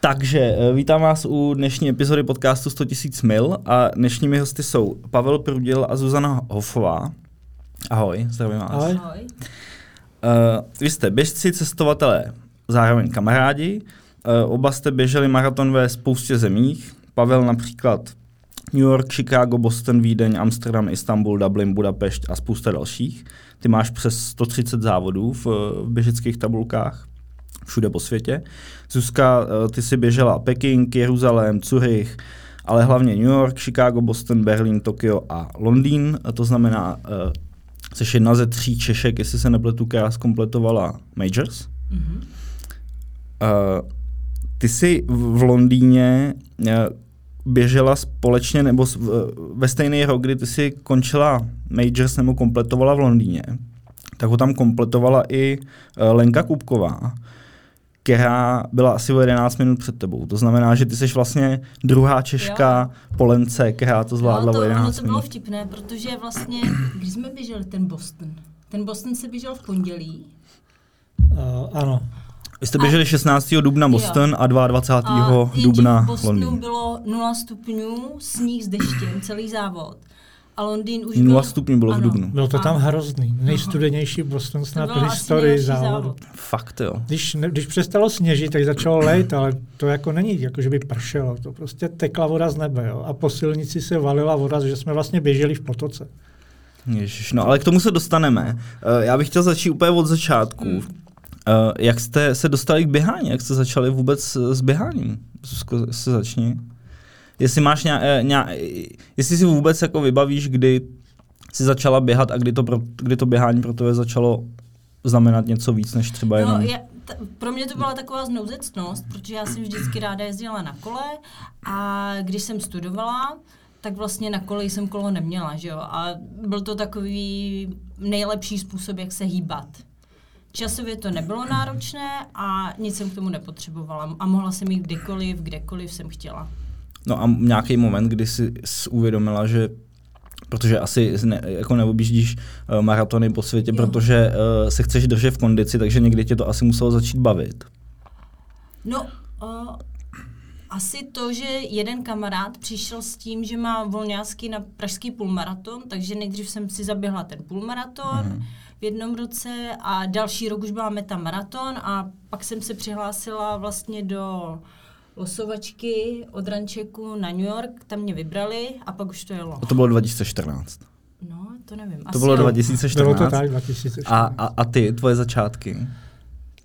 Takže eh, vítám vás u dnešní epizody podcastu 100 000 mil a dnešními hosty jsou Pavel Prudil a Zuzana Hofová. Ahoj, zdravím vás. Ahoj. Ahoj. Uh, vy jste běžci, cestovatelé, zároveň kamarádi. Uh, oba jste běželi maraton ve spoustě zemích. Pavel například New York, Chicago, Boston, Vídeň, Amsterdam, Istanbul, Dublin, Budapešť a spousta dalších. Ty máš přes 130 závodů v, v běžeckých tabulkách všude po světě. Zuzka, uh, ty si běžela Peking, Jeruzalém, Zurich, ale hlavně New York, Chicago, Boston, Berlín, Tokio a Londýn. A to znamená, uh, jsi jedna ze tří Češek, jestli se nepletu, která zkompletovala Majors. Mhm. Uh, ty jsi v Londýně uh, běžela společně, nebo v- ve stejný rok, kdy ty jsi končila Majors nebo kompletovala v Londýně, tak ho tam kompletovala i uh, Lenka Kupková, která byla asi o 11 minut před tebou. To znamená, že ty jsi vlastně druhá Češka po Lence, která to zvládla no, o to, 11 ono to bylo minut. vtipné, protože vlastně, když jsme běželi ten Boston, ten Boston se běžel v pondělí Uh, ano. Vy jste běželi 16. dubna Boston a 22. a dubna v Bostonu Londýn. bylo 0 stupňů, sníh s deštěm, celý závod. A Londýn už 0 byl... stupňů bylo v ano. dubnu. Bylo to A- tam hrozný. Nejstudenější Boston snad To v historii závodu. závod. Fakt jo. Když, ne, když přestalo sněžit, tak začalo lejt, ale to jako není, jako že by pršelo. To prostě tekla voda z nebe. Jo. A po silnici se valila voda, že jsme vlastně běželi v potoce. Ježiš, no ale k tomu se dostaneme. Uh, já bych chtěl začít úplně od začátku. Hmm. Uh, jak jste se dostali k běhání? Jak jste začali vůbec s běháním? Zuzko, se začni. Jestli máš nějak, nějak, jestli si vůbec jako vybavíš, kdy jsi začala běhat a kdy to, pro, kdy to běhání pro tebe začalo znamenat něco víc, než třeba jenom... No, já, t- pro mě to byla taková znouzecnost, protože já jsem vždycky ráda jezdila na kole a když jsem studovala, tak vlastně na kole jsem kolo neměla, že jo? A byl to takový nejlepší způsob, jak se hýbat. Časově to nebylo náročné a nic jsem k tomu nepotřebovala. A mohla jsem jít kdykoliv, kdekoliv jsem chtěla. No a nějaký moment, kdy jsi, jsi uvědomila, že protože asi ne, jako neobjíždíš uh, maratony po světě, Jo. protože uh, se chceš držet v kondici, takže někdy tě to asi muselo začít bavit. No, uh, asi to, že jeden kamarád přišel s tím, že má volňásky na pražský půlmaraton, takže nejdřív jsem si zaběhla ten půlmaraton Mhm. v jednom roce a další rok už byla meta maraton a pak jsem se přihlásila vlastně do losovačky od Rančeku na New York, tam mě vybrali a pak už to jelo. A to bylo 2014. No, to nevím. To bylo jo. 2014. Bylo to tak, 2014. A, a, a ty, tvoje začátky?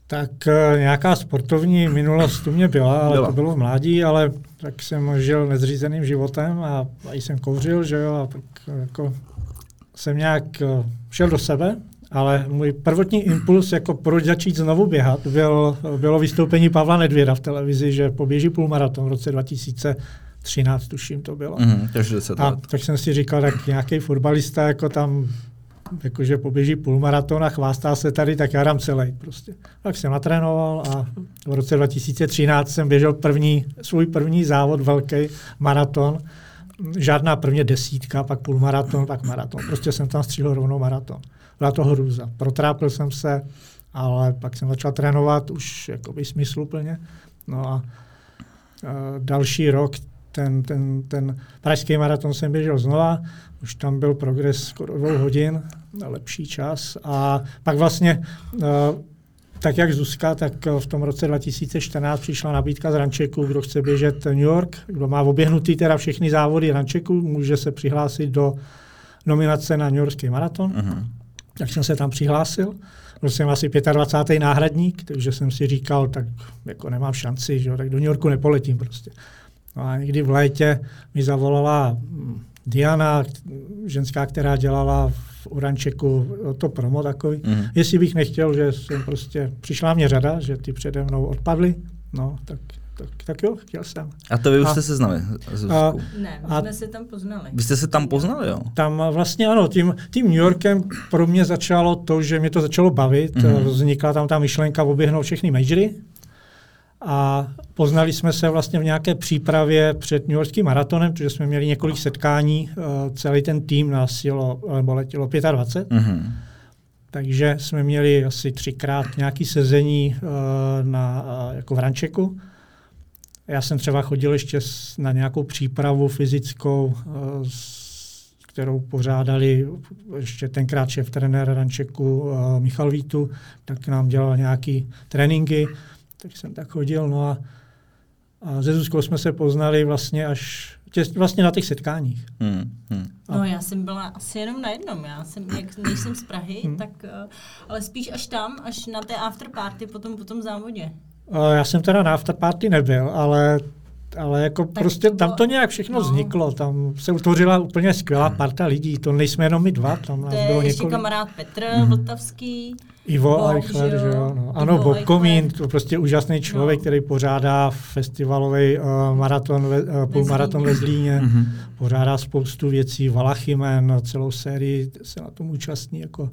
Tak uh, nějaká sportovní minulost tu mě byla, ale Byla. to bylo v mládí, ale tak jsem žil nezřízeným životem a, a i jsem kouřil, že jo, a tak jako jsem nějak uh, šel do sebe, ale můj prvotní impuls, jako proč začít znovu běhat, byl, bylo vystoupení Pavla Nedvěda v televizi, že poběží půlmaraton v roce 2013, tuším to bylo. Mhm, takže 10 A let. tak jsem si říkal, tak nějaký fotbalista jako tam jakože poběží půlmaraton a chvástá se tady, tak já dám celý prostě. Tak jsem natrénoval a v roce 2013 jsem běžel první, svůj první závod, velký maraton. Žádná prvně desítka, pak půlmaraton, pak maraton. Prostě jsem tam stříhl rovnou maraton. Byla to hrůza. Protrápil jsem se, ale pak jsem začal trénovat už jakoby smysluplně. No a uh, další rok ten, ten, ten pražský maraton jsem běžel znova, už tam byl progres skoro dvou hodin, lepší čas. A pak vlastně, uh, tak jak Zuzka, tak eh, v tom roce 2014 přišla nabídka z Rančeku, kdo chce běžet New York, kdo má oběhnutý teda všechny závody Rančeku, může se přihlásit do nominace na New Yorkský maraton. Mhm. Tak jsem se tam přihlásil. Byl jsem asi 25. náhradník, takže jsem si říkal, tak jako nemám šanci, že jo, tak do New Yorku nepoletím prostě. No a někdy v létě mi zavolala mm, Diana, ženská, která dělala v Urančeku to promo takový, Mhm. jestli bych nechtěl, že jsem prostě, přišla mě řada, že ty přede mnou odpadly, no tak, tak, tak jo, chtěl jsem. A to vy už A- jste se znali a-. Ne, my A- jsme se tam poznali. Vy jste se tam poznali, jo? Tam vlastně ano, tím, tím New Yorkem pro mě začalo to, že mě to začalo bavit. Mhm. Mm-hmm. Vznikla tam ta myšlenka oběhnout všechny majory. A poznali jsme se vlastně v nějaké přípravě před New Yorkským maratonem, protože jsme měli několik setkání, eh, celý ten tým nás jelo, nebo letělo 25, Mhm. takže jsme měli asi třikrát nějaké sezení eh, na, eh, jako v Rančeku. Já jsem třeba chodil ještě na nějakou přípravu fyzickou, eh, kterou pořádali ještě tenkrát šéf trenér Rančeku eh, Michal Vítu, tak nám dělal nějaký tréninky, tak jsem tak chodil. No a, a ze Zuzkou jsme se poznali vlastně až tě, vlastně na těch setkáních. Hmm, hmm. No já jsem byla asi jenom na jednom, já jsem, jak nejsem z Prahy, hmm. tak, ale spíš až tam, až na té afterparty potom po tom závodě. Já jsem teda na afterparty nebyl, ale ale jako tak prostě to bylo, tam to nějak všechno no. vzniklo, tam se utvořila úplně skvělá hmm. parta lidí, to nejsme jenom my dva, tam nás to bylo ještě několik. kamarád Petr mm. Vltavský. Ivo Bob, Eichler, že jo. No. Ano, Bob Komín, to prostě úžasný člověk, no. který pořádá festivalový uh, maraton, ve, uh, půlmaraton ve Zlíně, mm-hmm. pořádá spoustu věcí, Valachimen, celou sérii se na tom účastní, jako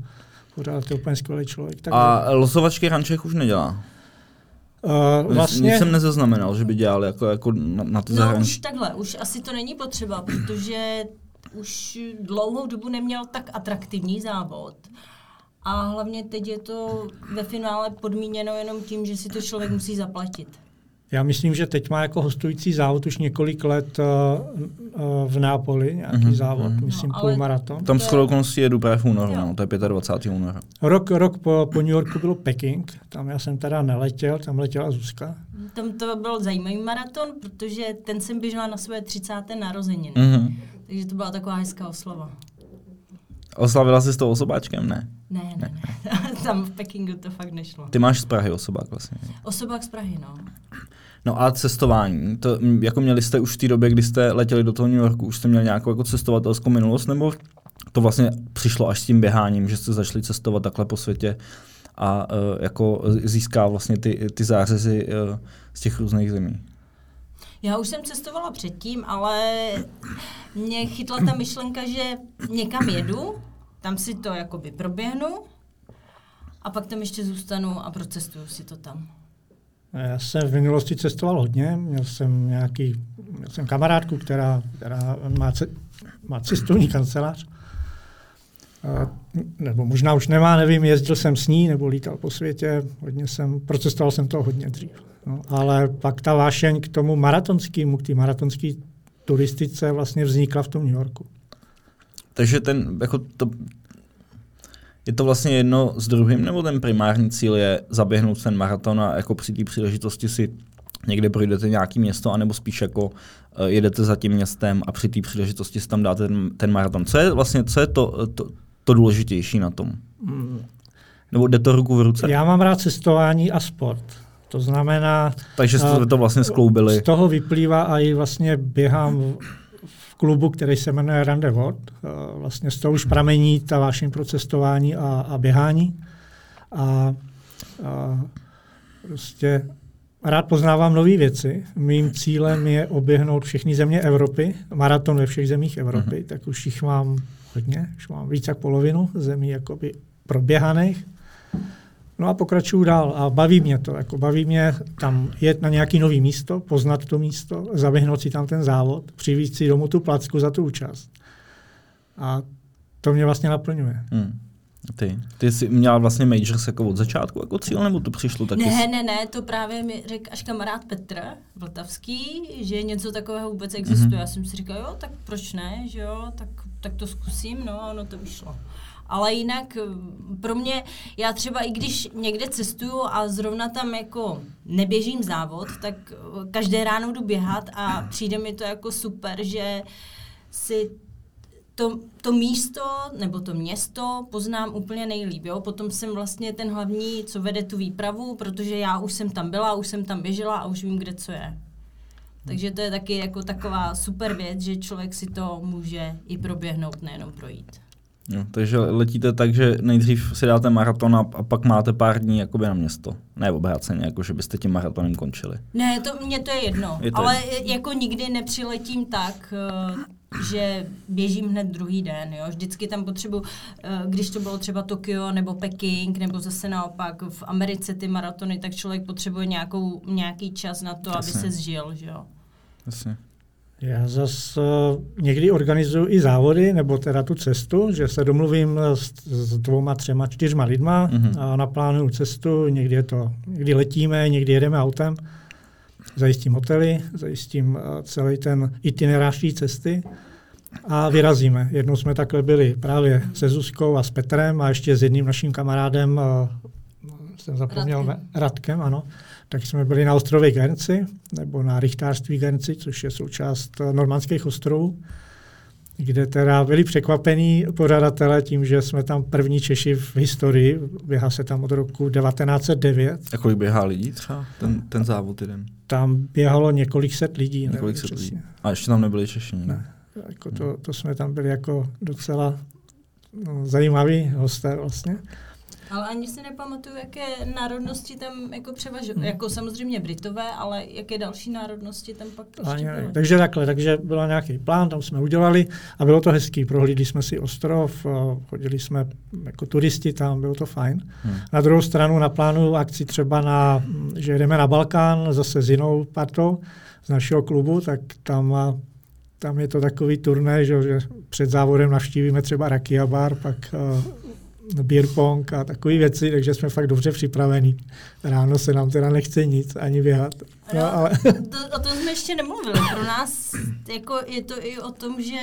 pořádá to úplně skvělý člověk. Takže... A losovačky Rančech už nedělá? Uh, vlastně... Nic jsem nezaznamenal, že by dělal jako, jako na, na ty no, zahraničí. už takhle, už asi to není potřeba, protože už dlouhou dobu neměl tak atraktivní závod. A hlavně teď je to ve finále podmíněno jenom tím, že si to člověk musí zaplatit. Já myslím, že teď má jako hostující závod už několik let uh, uh, v Nápoli, nějaký mm-hmm. závod, mm-hmm. myslím no, půlmaraton. Tam s okolností jedu právě v únoru, no, to je 25. února. Rok, rok po, po New Yorku bylo Peking, tam já jsem teda neletěl, tam letěla Zuzka. Tam to byl zajímavý maraton, protože ten jsem běžela na své 30. narozeniny. Mm-hmm. Takže to byla taková hezká oslava. Oslavila jsi s tou osobáčkem, ne? Ne, ne, ne. Tam v Pekingu to fakt nešlo. Ty máš z Prahy osobák vlastně. Osobák z Prahy, no. No a cestování, to, jako měli jste už v té době, kdy jste letěli do toho New Yorku, už jste měli nějakou jako cestovatelskou minulost, nebo to vlastně přišlo až s tím běháním, že jste začali cestovat takhle po světě a uh, jako získá vlastně ty, ty zářezy uh, z těch různých zemí? Já už jsem cestovala předtím, ale mě chytla ta myšlenka, že někam jedu, tam si to jakoby proběhnu a pak tam ještě zůstanu a procestuju si to tam. Já jsem v minulosti cestoval hodně, měl jsem nějaký, měl jsem kamarádku, která, která má, ce, má cestovní kancelář. A, nebo možná už nemá, nevím, jezdil jsem s ní nebo lítal po světě, hodně jsem, procestoval jsem to hodně dřív. No, ale pak ta vášeň k tomu maratonskému, k té maratonské turistice vlastně vznikla v tom New Yorku. Takže ten, jako to, je to vlastně jedno s druhým, nebo ten primární cíl je zaběhnout ten maraton a jako při té příležitosti si někde projdete nějaké město, anebo spíš jako uh, jedete za tím městem a při té příležitosti si tam dáte ten, ten maraton. Co je vlastně, co je to, to, to důležitější na tom? Hmm. Nebo jde to ruku v ruce? Já mám rád cestování a sport. To znamená... Takže jste to vlastně skloubili. Z toho vyplývá a i vlastně běhám klubu, který se jmenuje Randevod. Eh, vlastně z toho už pramení ta vášeň pro cestování a, a běhání. A, a prostě rád poznávám nové věci. Mým cílem je oběhnout všechny země Evropy, maraton ve všech zemích Evropy, uh-huh. tak už jich mám hodně, už mám víc jak polovinu zemí jakoby proběhaných. No a pokračuju dál a baví mě to. Jako baví mě tam jet na nějaký nový místo, poznat to místo, zaběhnout si tam ten závod, přivízt si domů tu placku za tu účast. A to mě vlastně naplňuje. Hmm. Ty, ty jsi měla vlastně Majors jako od začátku jako cíl, nebo to přišlo taky? Ne, ne, ne, to právě mi řekl až kamarád Petr Vltavský, že něco takového vůbec existuje. Mm-hmm. Já jsem si říkal, jo, tak proč ne, že jo, tak, tak to zkusím, no a ono to vyšlo. Ale jinak eh, pro mě, já třeba i když někde cestuju a zrovna tam jako neběžím závod, tak eh, každé ráno jdu běhat a přijde mi to jako super, že si to, to místo nebo to město poznám úplně nejlíp. Jo? Potom jsem vlastně ten hlavní, co vede tu výpravu, protože já už jsem tam byla, už jsem tam běžela a už vím, kde co je. Takže to je taky jako taková super věc, že člověk si to může i proběhnout, nejenom projít. Jo, takže letíte tak, že nejdřív si dáte maraton a, a pak máte pár dní jakoby na město. Ne obráceně, jako že byste tím maratonem končili. Ne, to, mně to je jedno. Je to ale jedno. jako nikdy nepřiletím tak, eh, že běžím hned druhý den. Jo? Vždycky tam potřebuji, eh, když to bylo třeba Tokio nebo Peking, nebo zase naopak v Americe ty maratony, tak člověk potřebuje nějakou, nějaký čas na to, Jasně. aby se zžil. Že jo? Jasně. Já zase někdy organizuju i závody, nebo teda tu cestu, že se domluvím s, s dvouma, třema, čtyřma lidma mm-hmm. a naplánuju cestu. Někdy je to, někdy letíme, někdy jedeme autem. zajistím hotely, zajistím eh, celý ten itinerář cesty a vyrazíme. Jednou jsme takhle byli právě se Zuzkou a s Petrem a ještě s jedním naším kamarádem, jsem zapomněl, Radkem, Radkem ano, tak jsme byli na ostrově Guernsey, nebo na Richtářství Guernsey, což je součást normandských ostrovů kde teda byli překvapení pořadatelé tím, že jsme tam první Češi v historii, běhá se tam od roku 1909. A kolik běhá lidí třeba ten, ten závod jeden? Tam běhalo několik set lidí. Několik set lidí. A ještě tam nebyli Češi? Ne. ne. Jako to, to jsme tam byli jako docela no, zajímaví hosté vlastně. Ale ani si nepamatuju, jaké národnosti tam jako převažují. Hmm. Jako samozřejmě Britové, ale jaké další národnosti tam pak ještě byly. Takže takhle, takže byl nějaký plán, tam jsme udělali a bylo to hezký. Prohlídli jsme si ostrov, chodili jsme jako turisti tam, bylo to fajn. Hmm. Na druhou stranu na plánu akci třeba na, že jdeme na Balkán zase s jinou partou z našeho klubu, tak tam tam je to takový turné, že, že před závodem navštívíme třeba Rakia bar, pak beer pong a takové věci, takže jsme fakt dobře připravení. Ráno se nám teda nechce nic, ani běhat. No, no ale... to, o tom jsme ještě nemluvili. Pro nás jako je to i o tom, že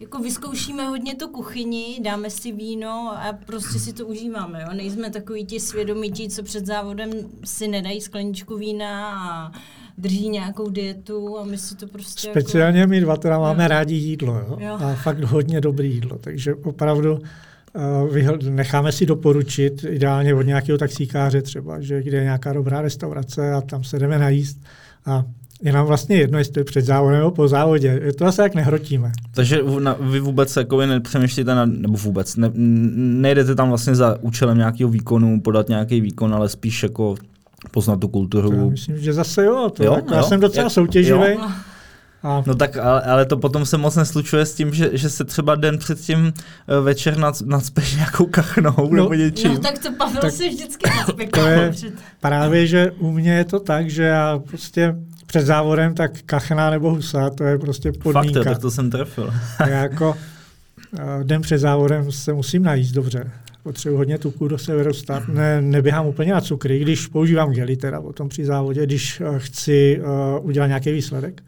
jako vyzkoušíme hodně tu kuchyni, dáme si víno a prostě si to užíváme. Jo? Nejsme takový ti svědomití, co před závodem si nedají skleničku vína a drží nějakou dietu a my si to prostě Speciálně jako... my dva teda máme rádi jídlo jo? Jo. a fakt hodně dobré jídlo, takže opravdu necháme si doporučit, ideálně od nějakého taxíkáře třeba, že kde je nějaká dobrá restaurace a tam se jdeme najíst a je nám vlastně jedno, jestli to je před závodem nebo po závodě. Je to asi jak nehrotíme. Takže vy vůbec jako nepřemýšlíte, na, nebo vůbec, ne, nejdete tam vlastně za účelem nějakého výkonu, podat nějaký výkon, ale spíš jako poznat tu kulturu. Já myslím, že zase jo. To jo, jako, jo? Já jsem docela soutěživý. A... No tak, ale, ale to potom se moc neslučuje s tím, že, že se třeba den před tím eh, večer nad, nadspeš nějakou kachnou no, nebo něčím. No tak to Pavel tak se vždycky nadspě to je Právě, že u mě je to tak, že já prostě před závodem tak kachna nebo husa, to je prostě podmínka. Fakt, tak to jsem trefil. já jako eh, den před závodem se musím najíst dobře. Potřebuji hodně tuku do sebe dostat. Ne, neběhám úplně na cukry, když používám gely teda potom při závodě, když uh, chci uh, udělat nějaký výsledek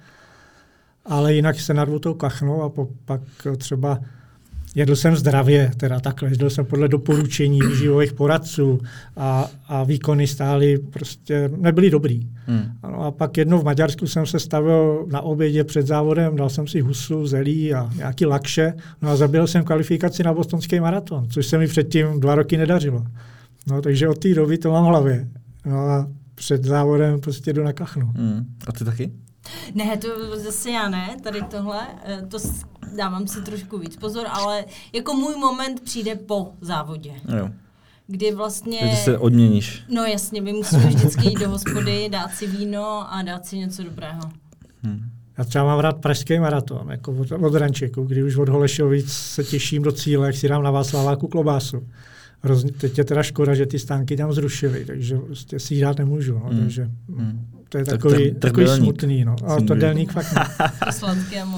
ale jinak se narvu tou kachnou a po, pak třeba jedl jsem zdravě, teda takhle, jedl jsem podle doporučení výživových poradců a, a výkony stály prostě, nebyly dobrý. Hmm. Ano, a pak jednou v Maďarsku jsem se stavil na obědě před závodem, dal jsem si husu, zelí a nějaký lakše, no a zabil jsem kvalifikaci na bostonský maraton, což se mi předtím dva roky nedařilo. No, takže od té doby to mám v hlavě. No a před závodem prostě jdu na kachnu. Hmm. A ty taky? Ne, to zase já ne, tady tohle, eh, to dávám si trošku víc pozor, ale jako můj moment přijde po závodě. Jo. Kdy vlastně... Kdy se odměníš. No jasně, my musíme vždycky jít do hospody, dát si víno a dát si něco dobrého. Hmm. Já třeba mám rád pražský maraton, jako od, od Rančeku, kdy už od Holešovic se těším do cíle, jak si dám na Václaváku klobásu. Hrozně, teď je teda škoda, že ty stánky tam zrušili, takže prostě si dát nemůžu. No, hmm. takže, hmm. To je tak takový, tr- takový smutný. No. Ale to delník fakt ne.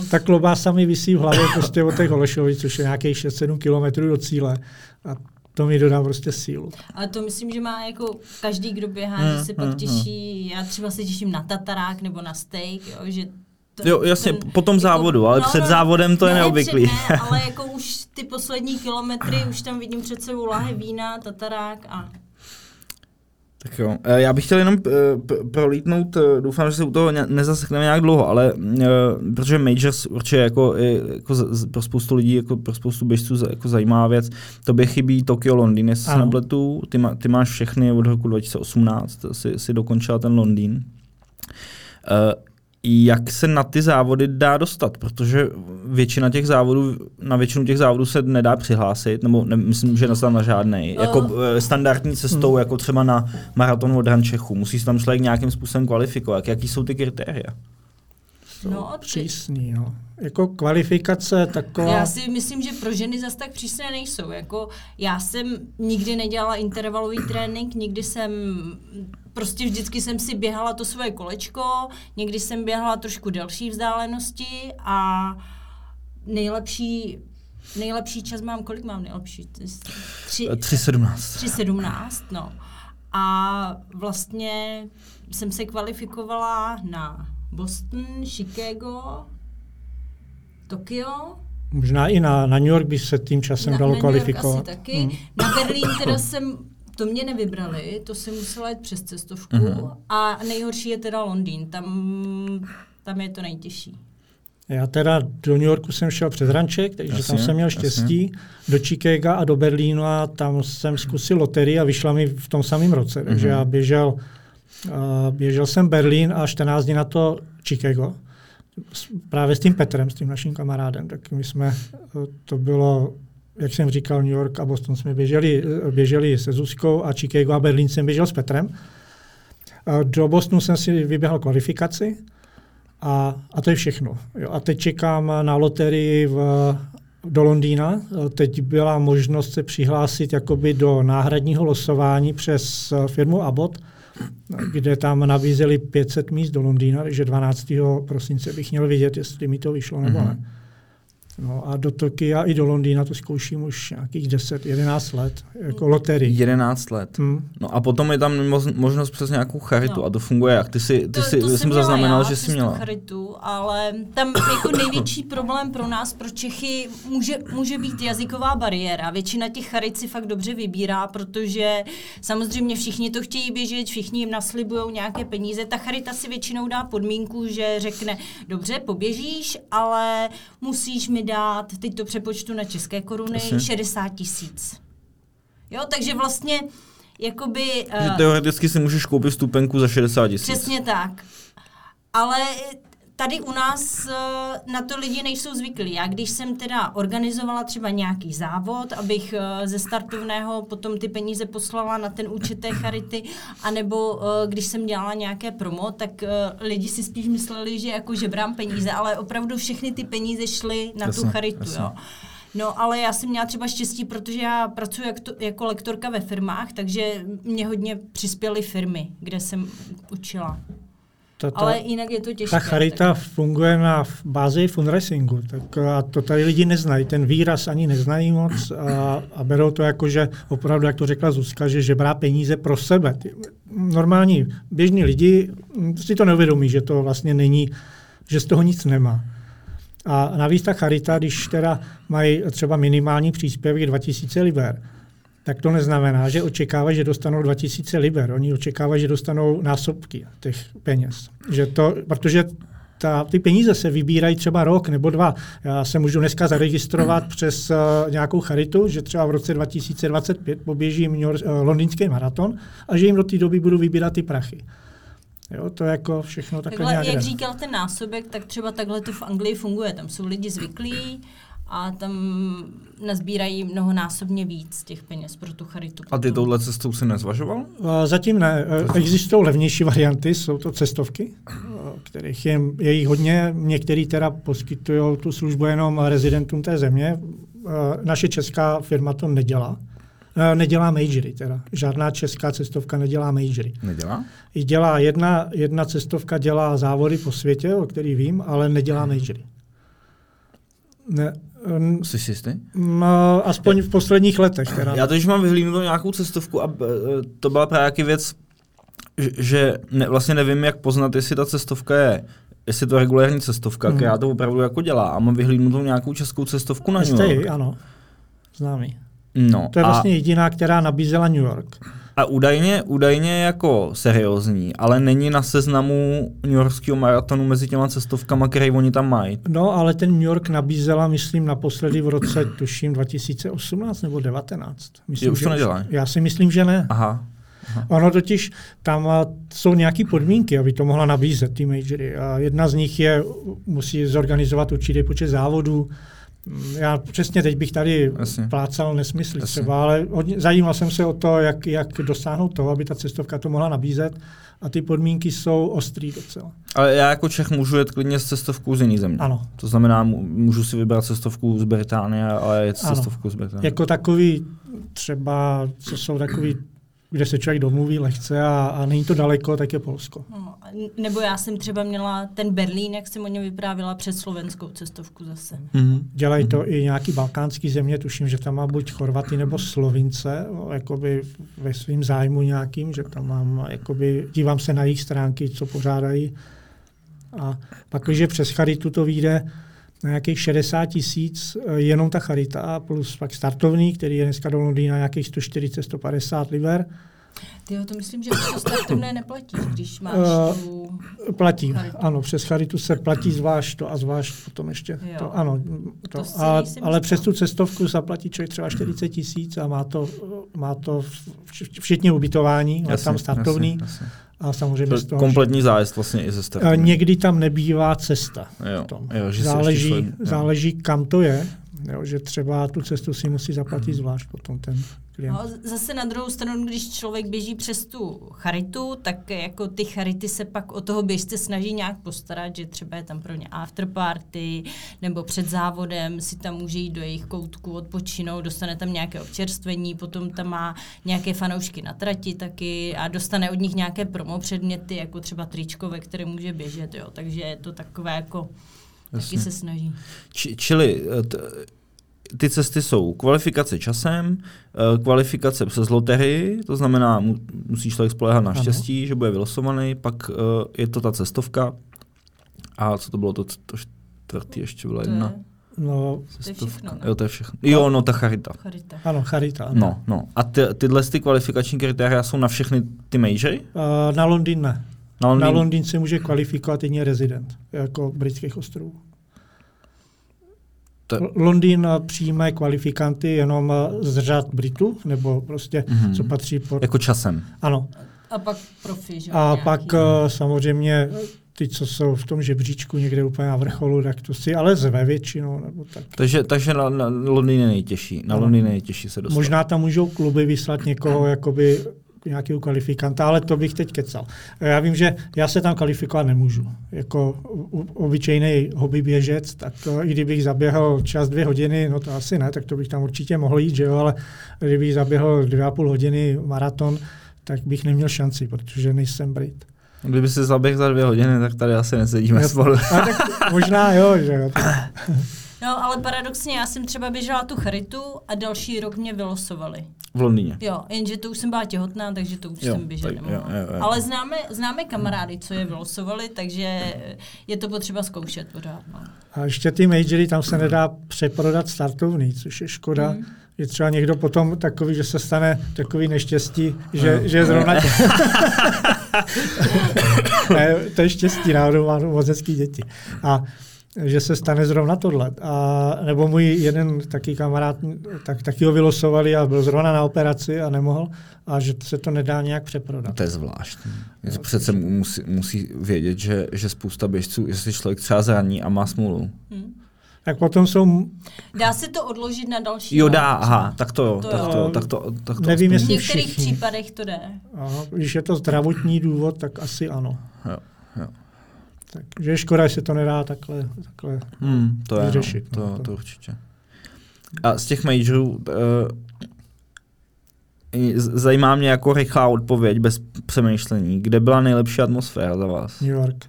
Ta klobása mi vysí v hlavě prostě od těch Holešovic, což je nějakých 6-7 kilometrů do cíle. A to mi dodá prostě sílu. Ale to myslím, že má jako každý, kdo běhá, hmm, že se hmm, pak těší. Já třeba se těším na tatarák nebo na steak, jo, že to, jo, jasně, ten, po tom jako, závodu, ale no, před no, závodem to ne, je neobvyklý. Ne, ale jako už ty poslední kilometry, už tam vidím před sebou láhy vína, tatarák a tak jo, eh, já bych chtěl jenom eh, prolítnout, eh, doufám, že se u toho nezasekneme nějak dlouho, ale protože Majors určitě jako, jako pro spoustu lidí, jako pro spoustu běžců jako zajímavá věc, to by chybí Tokio, Londýn, jestli se nebletu, ty, má, ty máš všechny od roku 2018, si, si dokončila ten Londýn jak se na ty závody dá dostat, protože většina těch závodů, na většinu těch závodů se nedá přihlásit, nebo ne, myslím, že na žádný. Uh. Jako e, standardní cestou, hmm. jako třeba na maraton od Čechu. Musí se tam člověk nějakým způsobem kvalifikovat. Jaký jsou ty kritéria? No, ty... přísný, no. Jako kvalifikace taková... Já si myslím, že pro ženy zase tak přísné nejsou. Jako já jsem nikdy nedělala intervalový trénink, nikdy jsem prostě vždycky jsem si běhala to svoje kolečko, někdy jsem běhala trošku delší vzdálenosti a nejlepší nejlepší čas mám, kolik mám nejlepší? 3.17. 3.17, no. A vlastně jsem se kvalifikovala na Boston, Chicago, Tokio. Možná i na, na New York by se tím časem na, dalo na kvalifikovat. New York asi taky. Hmm. Na Berlín teda jsem to mě nevybrali, to jsem musela jít přes cestovku. Uh-huh. A nejhorší je teda Londýn, tam, tam je to nejtěžší. Já teda do New Yorku jsem šel přes Ranček, takže jasně, tam jsem měl štěstí. Jasně. Do Chicaga a do Berlínu a tam jsem zkusil loterii a vyšla mi v tom samém roce. Takže uh-huh. já běžel, běžel jsem Berlín a 14 dní na to Chicago. Právě s tím Petrem, s tím naším kamarádem. Tak my jsme, to bylo jak jsem říkal, New York a Boston jsme běželi, běželi se Zuzkou a Chicago a Berlín jsem běžel s Petrem. Do Bostonu jsem si vyběhal kvalifikaci a, a to je všechno. Jo, a teď čekám na loterii v, do Londýna. Teď byla možnost se přihlásit jakoby do náhradního losování přes firmu Abbott, kde tam nabízeli 500 míst do Londýna, takže 12. prosince bych měl vidět, jestli mi to vyšlo nebo ne. No a do Tokia i do Londýna to zkouším už nějakých 10-11 let, jako loterii. 11 let. Hmm. No a potom je tam možnost přes nějakou charitu no. a to funguje jak? Ty jsi, ty to, jsi, to jsem zaznamenal, já, že jsi měla. charitu, ale tam jako největší problém pro nás, pro Čechy, může, může být jazyková bariéra. Většina těch charit si fakt dobře vybírá, protože samozřejmě všichni to chtějí běžet, všichni jim naslibují nějaké peníze. Ta charita si většinou dá podmínku, že řekne, dobře, poběžíš, ale musíš mi dát, teď to přepočtu na české koruny, Asi. 60 tisíc. Jo, takže vlastně jakoby... Že uh, teoreticky si můžeš koupit stupenku za 60 tisíc. Přesně tak. Ale tady u nás uh, na to lidi nejsou zvyklí. Já když jsem teda organizovala třeba nějaký závod, abych uh, ze startovného potom ty peníze poslala na ten účet té charity, anebo uh, když jsem dělala nějaké promo, tak uh, lidi si spíš mysleli, že jako žebrám peníze, ale opravdu všechny ty peníze šly na jasně, tu charitu. Jo. No, ale já jsem měla třeba štěstí, protože já pracuji jak to, jako lektorka ve firmách, takže mě hodně přispěly firmy, kde jsem učila. Ta, ta, Ale jinak je to těžké. Ta charita tak. funguje na bázi fundraisingu, tak a to tady lidi neznají, ten výraz ani neznají moc a, a berou to jako, že opravdu, jak to řekla Zuzka, že žebrá peníze pro sebe. Ty, normální běžní lidi si to neuvědomí, že to vlastně není, že z toho nic nemá. A navíc ta charita, když teda mají třeba minimální příspěvek 2000 liber, tak to neznamená, že očekávají, že dostanou 2000 liber. Oni očekávají, že dostanou násobky těch peněz. Že to, protože ta, ty peníze se vybírají třeba rok nebo dva. Já se můžu dneska zaregistrovat přes uh, nějakou charitu, že třeba v roce 2025 poběžím uh, londýnský maraton a že jim do té doby budu vybírat ty prachy. Jo, to je jako všechno takhle, takhle nějak Jak říkal ten násobek, tak třeba takhle to v Anglii funguje. Tam jsou lidi zvyklí, a tam nazbírají mnohonásobně víc těch peněz pro tu charitu. A ty touhle cestou si nezvažoval? Zatím ne. E, existují levnější varianty, jsou to cestovky, kterých je, je jich hodně. Některý teda poskytují tu službu jenom rezidentům té země. Naše česká firma to nedělá. Nedělá majory teda. Žádná česká cestovka nedělá majory. Nedělá? I dělá jedna, jedna cestovka dělá závody po světě, o který vím, ale nedělá majory. Ne, Jsi si jistý? No, aspoň v posledních letech. Teda. Já totiž mám vyhlídnout nějakou cestovku a e, to byla právě jaký věc, že ne, vlastně nevím, jak poznat, jestli ta cestovka je jestli to je regulární cestovka, hmm. která to opravdu jako dělá a mám vyhlídnout nějakou českou cestovku na New York. ano, známý. No, to je vlastně jediná, která nabízela New York. A údajně, údajně jako seriózní, ale není na seznamu New Yorkského maratonu mezi těma cestovkama, které oni tam mají. No, ale ten New York nabízela, myslím, naposledy v roce, tuším, 2018 nebo 2019. Myslím, Je, už to nedělá. Já si myslím, že ne. Aha. Aha. Ono totiž, tam jsou nějaké podmínky, aby to mohla nabízet, ty majory. A jedna z nich je, musí zorganizovat určitý počet závodů, já přesně teď bych tady Asi. plácal nesmysly Asi. třeba, ale hodně, zajímal jsem se o to, jak, jak dosáhnout toho, aby ta cestovka to mohla nabízet a ty podmínky jsou ostrý docela. Ale já jako Čech můžu jet klidně s cestovkou z jiný země. Ano. To znamená, můžu si vybrat cestovku z Británie, ale jet s cestovkou z Británie. Jako takový třeba, co jsou takový kde se člověk domluví lehce a, a není to daleko, tak je Polsko. No, nebo já jsem třeba měla ten Berlín, jak jsem o něm vyprávěla, přes slovenskou cestovku zase. Mm-hmm. Dělají to i nějaký balkánský země, tuším, že tam má buď Chorvaty nebo Slovince, jakoby ve svým zájmu nějakým, že tam mám, jakoby, dívám se na jejich stránky, co pořádají. A pak, když přes Charitu to vyjde na nějakých 60 tisíc, eh, jenom ta Charita, plus pak startovný, který je dneska do Londýna nějakých 140-150 liber, Ty to myslím, že to startovné neplatí, když máš Eh, tu... Platí, Charitu. ano, přes Charitu se platí zvlášť to a zvlášť potom ještě. Jo. To, ano, to, To a, ale přes tu cestovku zaplatí člověk třeba 40 tisíc a má to, má to včetně ubytování, má tam startovní Jasně, jasně. A samozřejmě To je toho. kompletní zájezd vlastně i ze A startu. někdy tam nebývá cesta. Jo, v tom. jo, že záleží, jo. záleží, kam to je, jo, že třeba tu cestu si musí zaplatit zvlášť potom ten klient. No, zase na druhou stranu, když člověk běží přes tu charitu, tak jako ty charity se pak o toho běžce snaží nějak postarat, že třeba je tam pro ně afterparty, nebo před závodem si tam může jít do jejich koutku odpočinout, dostane tam nějaké občerstvení, potom tam má nějaké fanoušky na trati taky a dostane od nich nějaké promo předměty, jako třeba tričko, ve kterém může běžet, jo. takže je to takové jako, taky Jasně. se snaží. Či, čili eh, t, ty cesty jsou kvalifikace časem, eh, kvalifikace přes loterii, to znamená, mu, musí člověk spolehat na Ano. štěstí, že bude vylosovaný, pak eh, je to ta cestovka. A co to bylo to, to čtvrtý, ještě byla To jedna je No, cestovka. všechno, ne? jo, to je všechno. Jo, no ta charita. charita. ano, Charita. Ano. No, no. A ty, tyhle ty kvalifikační kritéria jsou na všechny ty majory? A na Londýn ne. Na Londýn? Na Londýn se může kvalifikovat jedině rezident, jako britských ostrovů. To- Londýn eh, přijme kvalifikanty jenom eh, z řad Britů, nebo prostě, Mhm. co patří pod... Jako časem. Ano. A pak profi, že? A nějaký. pak eh, samozřejmě ty, co jsou v tom žebříčku někde úplně na vrcholu, tak to si ale zve většinou. Nebo tak. Takže, takže na, na Londýn je nejtěžší. Na. Londýn je nejtěžší se dostat. Možná tam můžou kluby vyslat někoho, jakoby nějakého kvalifikanta, ale to bych teď kecal. Já vím, že já se tam kvalifikovat nemůžu. Jako obyčejný hobby běžec, tak to, i kdybych zaběhl čas dvě hodiny, no to asi ne, tak to bych tam určitě mohl jít, že jo, ale kdybych zaběhl dvě a půl hodiny maraton, tak bych neměl šanci, protože nejsem Brit. Kdyby si zaběh za dvě hodiny, tak tady asi nesedíme spolu. Tak možná jo, že jo. No, ale paradoxně, já jsem třeba běžela tu charitu a další rok mě vylosovali. V Londýně. Jo, jenže to už jsem byla těhotná, takže to už Jo, jsem běžet tak nemohla. jo, jo, jo. Ale známe, známe kamarády, co je vylosovali, takže je to potřeba zkoušet pořád. No. A ještě ty majory, tam se nedá přeprodat startovný, což je škoda. Mhm. Je třeba někdo potom takový, že se stane takový neštěstí, že, Ano. že zrovna... ne, to je štěstí, náhodou má moc hezký děti. A že se stane zrovna tohle. A, nebo můj jeden taky kamarád, tak, taky ho vylosovali a byl zrovna na operaci a nemohl. A že se to nedá nějak přeprodat. To je zvláštní. Přece musí, musí vědět, že, že spousta běžců, jestli člověk třeba zraní a má smůlu. Hm. Tak potom jsou, Dá se to odložit na další Jo, dá, aha, tak to jo, To tak jo. to, tak to, tak to Nevím, V jestli- některých všichni. případech to jde. aha, když je to zdravotní důvod, tak asi ano. Jo, jo. Takže je škoda, že se to nedá takhle, takhle Hmm, to je, no, Vyřešit, to, no, to- to určitě. A z těch majorů uh, zajímá mě jako rychlá odpověď bez přemýšlení. Kde byla nejlepší atmosféra za vás? New York.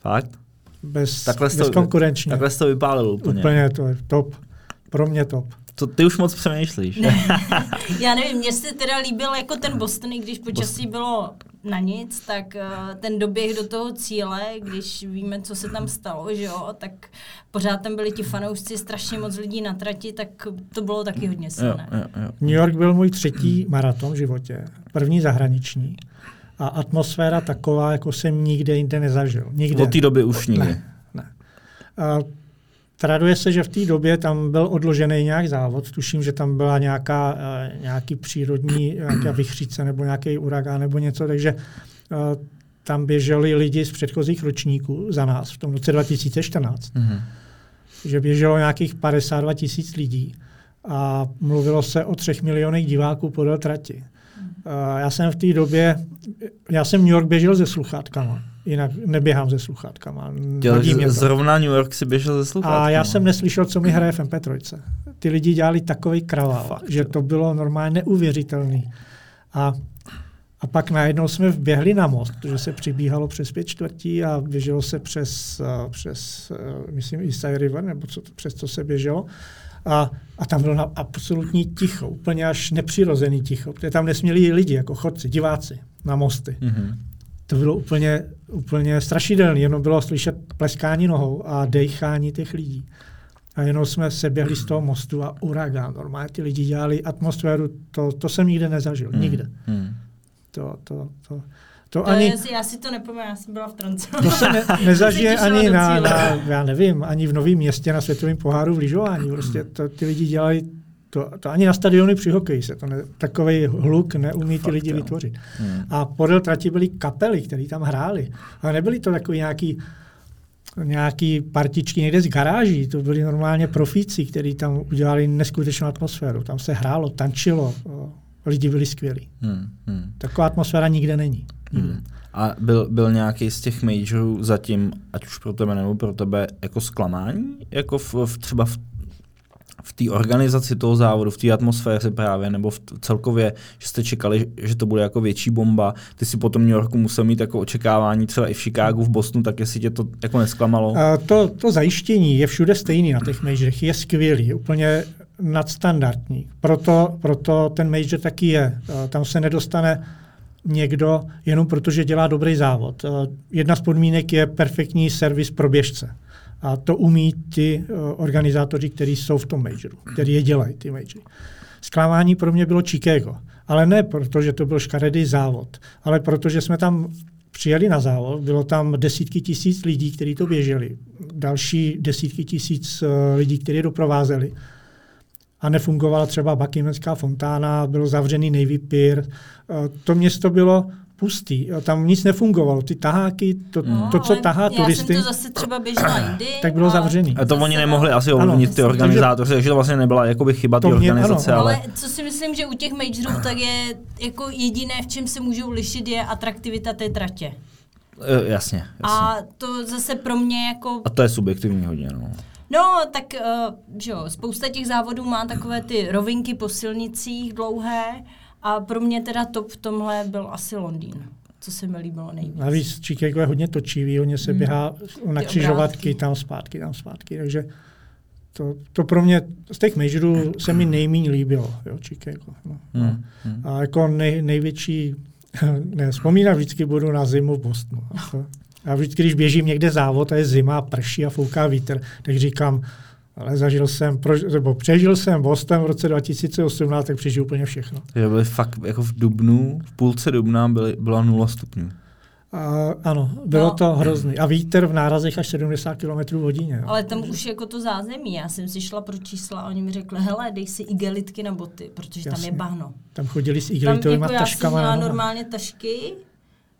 Fakt? Bez, Takhle jste- bezkonkurenčně. Takhle jste to vypálil úplně. Úplně to je top. Pro mě top. To ty už moc přemýšlíš. Já nevím, mně se teda líbil jako ten Boston, i když počasí bylo na nic, tak uh, ten doběh do toho cíle, když víme, co se tam stalo, že jo, tak pořád tam byli ti fanoušci, strašně moc lidí na trati, tak to bylo taky hodně jo, silné. jo, jo. New York byl můj třetí maraton v životě. První zahraniční. A atmosféra taková, jako jsem nikde jinde nezažil. Nikde. Od té doby už nikdy. Ne, ne. A traduje se, že v té době tam byl odložený nějak závod. Tuším, že tam byla nějaká, eh, nějaký přírodní nějaká vychříce nebo nějaký uragán nebo něco, takže eh, tam běželi lidi z předchozích ročníků za nás v tom roce 2014. Mhm. že běželo nějakých 52 tisíc lidí a mluvilo se o třech milionech diváků podél trati. Uh, Já jsem v té době, já jsem New York běžel se sluchátkama, jinak neběhám se sluchátkama. zrovna New York si běžel ze sluchátkama. A já jsem neslyšel, co mi hraje v MP3. Ty lidi dělali takový kravál, Fakt, že to bylo normálně neuvěřitelný. A, a pak najednou jsme vběhli na most, protože se přibíhalo přes pět čtvrtí a běželo se přes, uh, přes uh, myslím, East River, nebo co, přes co se běželo. A, a tam bylo na absolutní ticho, úplně až nepřirozený ticho, protože tam nesměli lidi, jako chodci, diváci na mosty. Mm-hmm. To bylo úplně, úplně strašidelné, jenom bylo slyšet pleskání nohou a dechání těch lidí. A jenom jsme se běhli z toho mostu a uragán. Normálně ty lidi dělali atmosféru, to, to jsem nikde nezažil, mm. nikde. Mm. To, to, to, to, to ani, je, já si to nepamatuju, já jsem byla v To se ne, nezažije ani na, na, já nevím, ani v Novém městě na světovém poháru v lyžování. Prostě to, ty lidi dělají, to, to ani na stadiony při hokeji se to ne, takový hluk neumí ty lidi jo. vytvořit. Hmm. A podél trati byly kapely, které tam hrály. Ale nebyly to takový nějaký nějaký partičky někde z garáží, to byli normálně profíci, kteří tam udělali neskutečnou atmosféru. Tam se hrálo, tančilo, lidi byli skvělí. Hmm, hmm. Taková atmosféra nikde není. Hmm. A byl, byl nějaký z těch majorů zatím, ať už pro tebe nebo pro tebe, jako zklamání? Jako v, v třeba v v té organizaci toho závodu, v té atmosféře právě, nebo v celkově, že jste čekali, že to bude jako větší bomba. Ty si potom New Yorku musel mít jako očekávání třeba i v Chicagu, v Bostonu, tak jestli tě to jako nesklamalo? A to, to zajištění je všude stejný na těch majorech, je skvělý, úplně nadstandardní. Proto, proto ten major taky je. Tam se nedostane někdo jenom protože dělá dobrý závod. Jedna z podmínek je perfektní servis pro běžce. A to umí ty uh, organizátoři, kteří jsou v tom majoru, kteří je dělají, ty majory. Zklamání pro mě bylo Chicago. Ale ne proto, že to byl škaredý závod, ale protože jsme tam přijeli na závod, bylo tam desítky tisíc lidí, kteří to běželi, další desítky tisíc uh, lidí, kteří doprovázeli. A nefungovala třeba Buckinghamská fontána, bylo zavřený Navy Pier. Uh, to město bylo pustý. Tam nic nefungovalo. Ty taháky, to, no, to co tahá turisty. Já jsem to zase třeba běžela jindy. Tak bylo a zavřený. A to oni nemohli asi ovlivnit ty organizátoři, takže to vlastně nebyla jakoby chyba té organizace. Ano. Ale... ale co si myslím, že u těch majorů tak je jako jediné, v čem se můžou lišit, je atraktivita té tratě. E, jasně, jasně. A to zase pro mě jako... A to je subjektivní hodně, no. No, tak uh, že jo, spousta těch závodů má takové ty rovinky po silnicích dlouhé, a pro mě teda top v tomhle byl asi Londýn co se mi líbilo nejvíc. Navíc Chicago je hodně točivý, hodně se hmm. běhá na křižovatky, tam zpátky, tam zpátky, takže to, to pro mě z těch majorů se mi nejméně líbilo, jo, Chicago. No. Hmm. Hmm. A jako nej, největší, ne, vzpomínat vždycky budu na zimu v Bostonu. A, to, a vždycky, když běžím někde závod a je zima, prší a fouká vítr, tak říkám, ale zažil jsem, pro, nebo přežil jsem Boston v roce 2018, tak přežil úplně všechno. Je byly fakt jako v Dubnu, v půlce Dubna byly, byla 0 stupňů. A, ano, bylo no. to hrozný. A vítr v nárazech až 70 km hodině. Ale tam už jako to zázemí. Já jsem si šla pro čísla a oni mi řekli, hele, dej si igelitky na boty, protože Jasně. tam je bahno. Tam chodili s igelitovými jako taškama. Já jsem normálně tašky,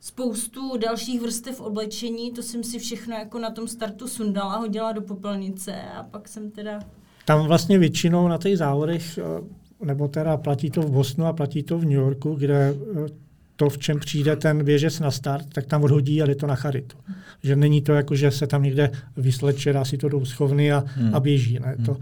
spoustu dalších vrstev oblečení, to jsem si všechno jako na tom startu sundala, hodila do popelnice a pak jsem teda... Tam vlastně většinou na těch závodech, eh, nebo teda platí to v Bosnu a platí to v New Yorku, kde eh, to, v čem přijde ten běžec na start, tak tam odhodí a jde to na charitu. Že není to jako, že se tam někde vysleče, dá si to do schovny a, hmm. a běží. Ne? To,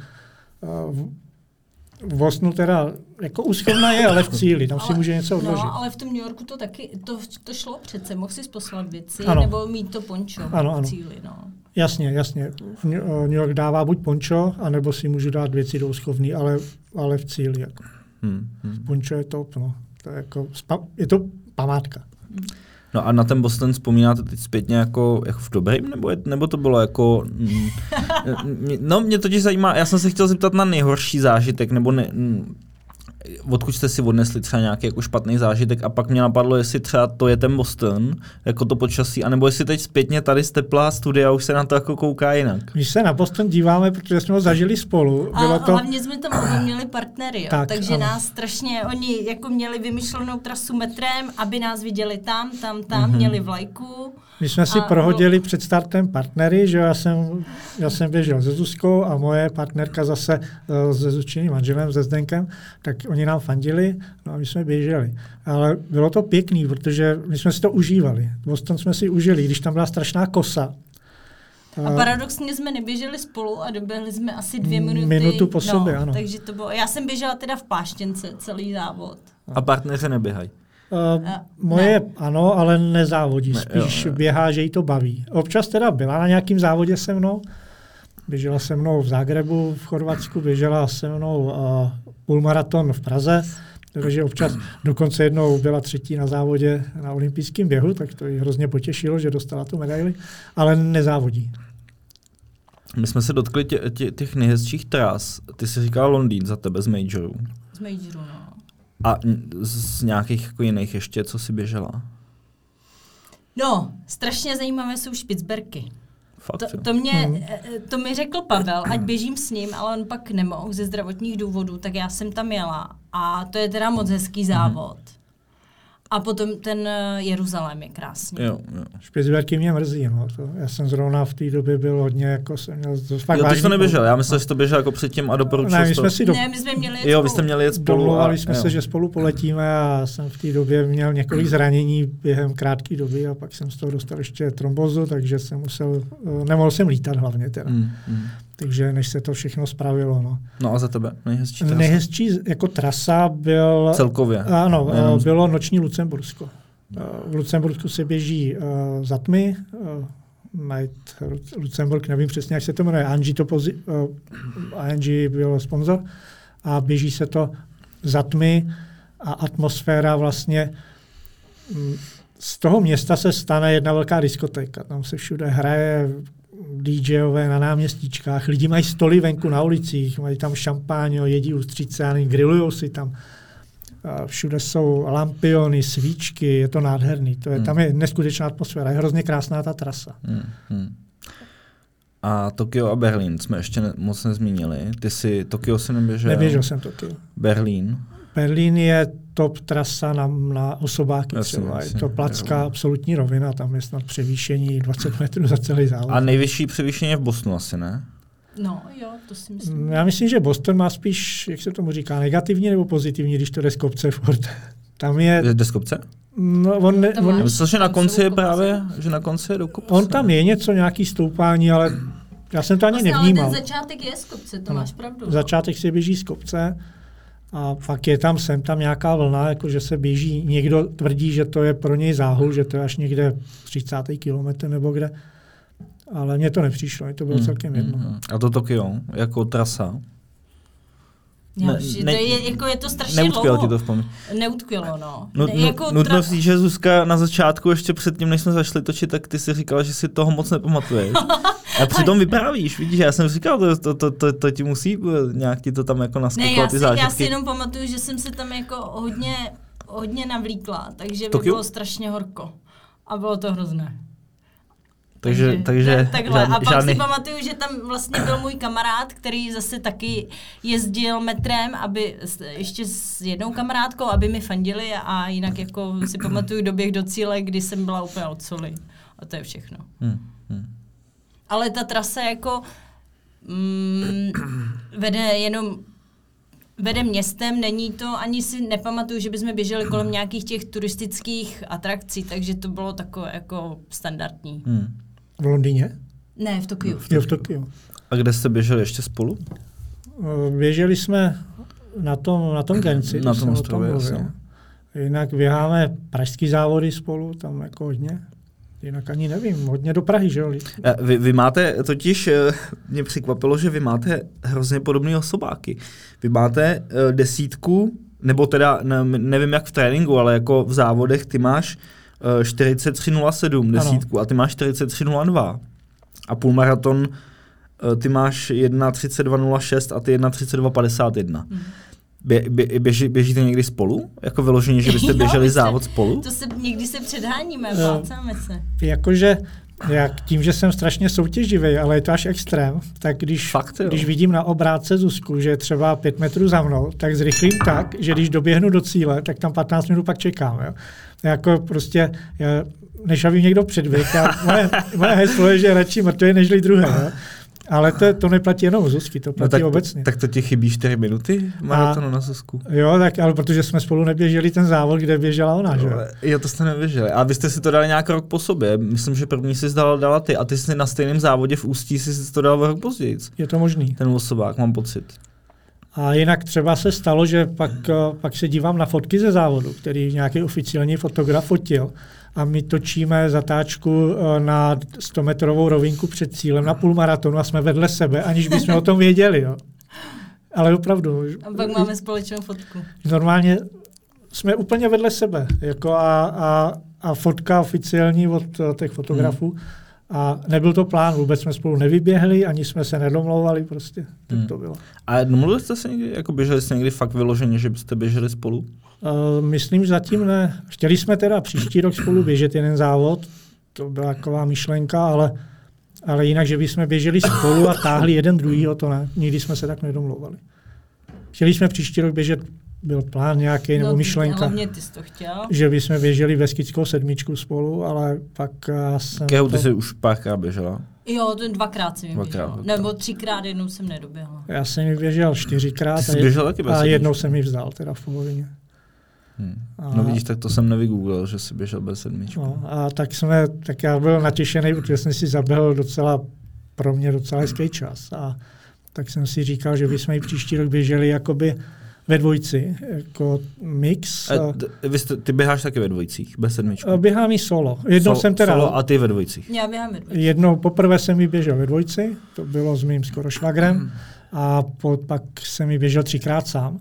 v Bosnu teda jako úschovna je, ale v cíli, tam ale, si může něco odložit. No, ale v tom New Yorku to taky, to, to šlo přece, mohl si poslat věci, ano. nebo mít to pončo ano, v cíli, no. Jasně, jasně. New York dává buď pončo, anebo si můžu dát věci do úschovny, ale, ale v cíli. Jako. Hmm, hmm. Pončo je top, no. To je, jako, je to památka. Hmm. No a na ten Boston vzpomínáte teď zpětně jako, jako v dobrým, nebo, je, nebo to bylo jako... Mm, no mě totiž zajímá, já jsem se chtěl zeptat na nejhorší zážitek, nebo ne, odkud jste si odnesli třeba nějaký jako špatný zážitek a pak mě napadlo, jestli třeba to je ten Boston, jako to počasí, anebo jestli teď zpětně tady z teplá studia už se na to jako kouká jinak. Když se na Boston díváme, protože jsme ho zažili spolu. A bylo to... hlavně jsme tam měli partnery, jo, tak, takže ano. nás strašně, oni jako měli vymyšlenou trasu metrem, aby nás viděli tam, tam, tam, mm-hmm. měli vlajku. My jsme si a prohodili no... před startem partnery, že já jsem, já jsem běžel se Zuzkou a moje partnerka zase uh, se Zučiným manželem, se Zdenkem, tak oni nám fandili, no a my jsme běželi. Ale bylo to pěkný, protože my jsme si to užívali. Boston jsme si užili, když tam byla strašná kosa. A paradoxně jsme neběželi spolu a doběhli jsme asi dvě minuty. Minutu po sobě, no, ano. Takže to bylo, já jsem běžela teda v pláštěnce celý závod. A partneře neběhají. Uh, A- moje ano, ale nezávodí, Ne, spíš jo, jo. běhá, že jí to baví. Občas teda byla na nějakém závodě se mnou, běžela se mnou v Zágrebu v Chorvatsku, běžela se mnou uh, půlmaraton v Praze, takže občas dokonce jednou byla třetí na závodě na olympijském běhu, tak to ji hrozně potěšilo, že dostala tu medaili, ale nezávodí. My jsme se dotkli tě, tě, těch nejhezčích tras. Ty jsi říkal Londýn za tebe z majorů. Z majoru, no. A z nějakých jako jiných ještě, co jsi běžela? No, strašně zajímavé jsou špicberky. Fakt, To, to, mě, Hmm. eh, to mi řekl Pavel, ať běžím s ním, ale on pak nemohl ze zdravotních důvodů, tak já jsem tam jela. A to je teda moc hezký závod. A potom ten eh, Jeruzalém je krásný. Jo, jo. Špicberky mě mrzí, no. To, já jsem zrovna v té době byl hodně, jako jsem měl to fakt jo ty jsi to neběžel, já myslel, že to běžel jako předtím a doporučil Ne, my jsme si do, Ne, my jsme měli jet Jo, vy spolu. jste měli jet spolu. Domluvali a, jsme jo. se, že spolu poletíme a jsem v té době měl několik zranění během krátké doby a pak jsem z toho dostal ještě trombozu, takže jsem musel, eh, nemohl jsem lítat hlavně teda. Mm, mm. Takže než se to všechno spravilo. No. No a za tebe nejhezčí trasa? Nejhezčí jako trasa byl, Celkově. ano, eh, Jenom- bylo noční Lucembursko. Eh, V Lucembursku se běží uh, za tmy, uh, Night Lucemburg, nevím přesně, jak se to jmenuje, Angie, to pozi, uh, Angie byl sponzor a běží se to za tmy a atmosféra vlastně mm, z toho města se stane jedna velká diskotéka. Tam se všude hraje DJové na náměstíčkách, lidi mají stoly venku na ulicích, mají tam šampáň, jedí ústřice, grillujou si tam. A Všude jsou lampiony, svíčky, je to nádherný. To je, Hmm. Tam je neskutečná atmosféra, je hrozně krásná ta trasa. Hmm, hmm. A Tokio a Berlín jsme ještě ne, moc nezmínili. Ty si, Tokio si neběžel. Neběžel jsem to ty. Berlín. Berlín je top trasa na, na osobáky Jasně, třeba. jasně, je to placká jo. absolutní rovina, tam je snad převýšení 20 metrů za celý závod. A nejvyšší převýšení je v Bosnu asi, ne? No, jo, to si myslím. Já myslím, že Boston má spíš, jak se tomu říká, negativní nebo pozitivní, když to jde z kopce furt. Tam je, Je deskopce? no, on, ne, on, myslel, že na konci je kopce. právě, že na konci je do kopce. on tam je něco, nějaký stoupání, ale já jsem to ani Vlastně, ale nevnímal. ten začátek je z kopce, to Ano. máš pravdu. no. Začátek se běží z kopce a pak je tam sem tam nějaká vlna, jako že se běží, někdo tvrdí, že to je pro něj záhul, že to je až někde 30. kilometr nebo kde. Ale mně to nepřišlo, to bylo Hmm, celkem jedno. hmm. A to Tokio, jako trasa. Ne- ne, ne- to je, jako je to strašně Neutkvělo ti dlouho. to v paměti. Neutkvělo, no. Ne, no, jako nutno tra- říct, že Zuzka na začátku, ještě předtím, než jsme zašli točit, tak ty si říkala, že si toho moc nepamatuješ. A přitom vyprávíš, vidíš, já jsem říkal, to, to, to, to, to ti musí eh, nějak ti to tam jako Ne, naskakovat já ty si, já si zážitky. jenom pamatuju, že jsem se tam jako hodně, hodně navlíkla, takže by bylo strašně horko. A bylo to hrozné. Takže, takže tak, takhle. žádný, a pak žádný, si pamatuju, že tam vlastně byl můj kamarád, který zase taky jezdil metrem, aby ještě s jednou kamarádkou, aby mi fandili a jinak jako si pamatuju doběh do cíle, kdy jsem byla úplně od soli. A to je všechno. hm, hm. Ale ta trasa jako mm, vede jenom vede městem, není to, ani si nepamatuju, že bychom běželi kolem nějakých těch turistických atrakcí, takže to bylo takové jako standardní. Hm. V Londýně? Ne, v Tokiu. Jo, v Tokiu. A kde jste běželi ještě spolu? Eh, Běželi jsme na tom, na tom Genci, Na tom ostrově. Jinak běháme pražský závody spolu, tam jako hodně. Jinak ani nevím, hodně do Prahy, že jo? Eh, Vy, vy máte totiž, eh, mě překvapilo, že vy máte hrozně podobné osobáky. Vy máte eh, desítku, nebo teda ne, nevím jak v tréninku, ale jako v závodech ty máš 43.07 desítku a ty máš 43.02. A půlmaraton eh, ty máš 1.32.06 a ty 1.32.51. Mhm. Bě, bě, běží, běžíte někdy spolu? Jako vyloženě, že byste běželi závod spolu? To se někdy se předháníme, plácáme se. Jakože jak tím, že jsem strašně soutěživý, ale je to až extrém, tak když, Fakt, jo. když vidím na obrátce Zuzku, že je třeba pět metrů za mnou, tak zrychlím tak, že když doběhnu do cíle, tak tam 15 minut pak čekám. Jo. Jako prostě, já, než aby někdo předběh, já, moje, moje heslo je, že radši mrtvý než druhé. Jo. Ale to, to neplatí jenom Zuzky, to No platí tak, obecně. tak to ti chybí 4 minuty maratonu na Zuzku? Jo, tak ale protože jsme spolu neběželi ten závod, kde běžela ona, že jo. To jste nevěřili. A vy jste si to dali nějak rok po sobě. Myslím, že první si dala, dala ty a ty jsi na stejném závodě v Ústí si to dal rok později. Je to možný. Ten osobák, mám pocit. A jinak třeba se stalo, že pak, eh, pak se dívám na fotky ze závodu, který nějaký oficiální fotograf fotil a my točíme zatáčku eh, na 100-metrovou rovinku před cílem na půlmaratonu a jsme vedle sebe, aniž bychom o tom věděli. Jo. Ale opravdu. A pak máme společnou fotku. Normálně jsme úplně vedle sebe. Jako a, a, a fotka oficiální od těch fotografů. Hmm. A nebyl to plán, vůbec jsme spolu nevyběhli, ani jsme se nedomlouvali prostě. Tak hmm. to bylo. A mluvili jste se někdy, jako běželi jste někdy fakt vyloženě, že byste běželi spolu? Uh, myslím, že zatím ne. Chtěli jsme teda příští rok spolu běžet jeden závod, to byla taková myšlenka, ale, ale jinak, že bychom běželi spolu a táhli jeden druhýho, to ne. Nikdy jsme se tak nedomlouvali. Chtěli jsme příští rok běžet byl plán nějaký nebo no, myšlenka, hlavně ty jsi to chtěl. že bychom běželi ve skickou sedmičku spolu, ale pak já jsem... Keho, ty jsi už párkrát běžela? Jo, to dvakrát jsem dvakrát, běžel. Nebo třikrát, jednou jsem nedoběhla. Já jsem ji běžel čtyřikrát ty jsi běžel taky a jednou jsem ji vzdal teda v polovině. Hmm. A, no vidíš, tak to jsem nevygooglil, že jsi běžel bez sedmičky. No, a tak, jsme, tak já byl natěšený, protože jsem si zaběhl docela, pro mě docela hezký čas. A tak jsem si říkal, že bychom i příští rok běželi jakoby ve dvojci, jako mix. A vy jste, ty běháš taky ve dvojicích, bez sedmičky? Běhám i solo. Jednou solo, jsem teda... Solo a ty ve dvojicích? Já běhám ve dvojicích. Jednou, poprvé jsem mi běžel ve dvojci, to bylo s mým skoro švagrem, mm. a po, pak jsem mi běžel třikrát sám.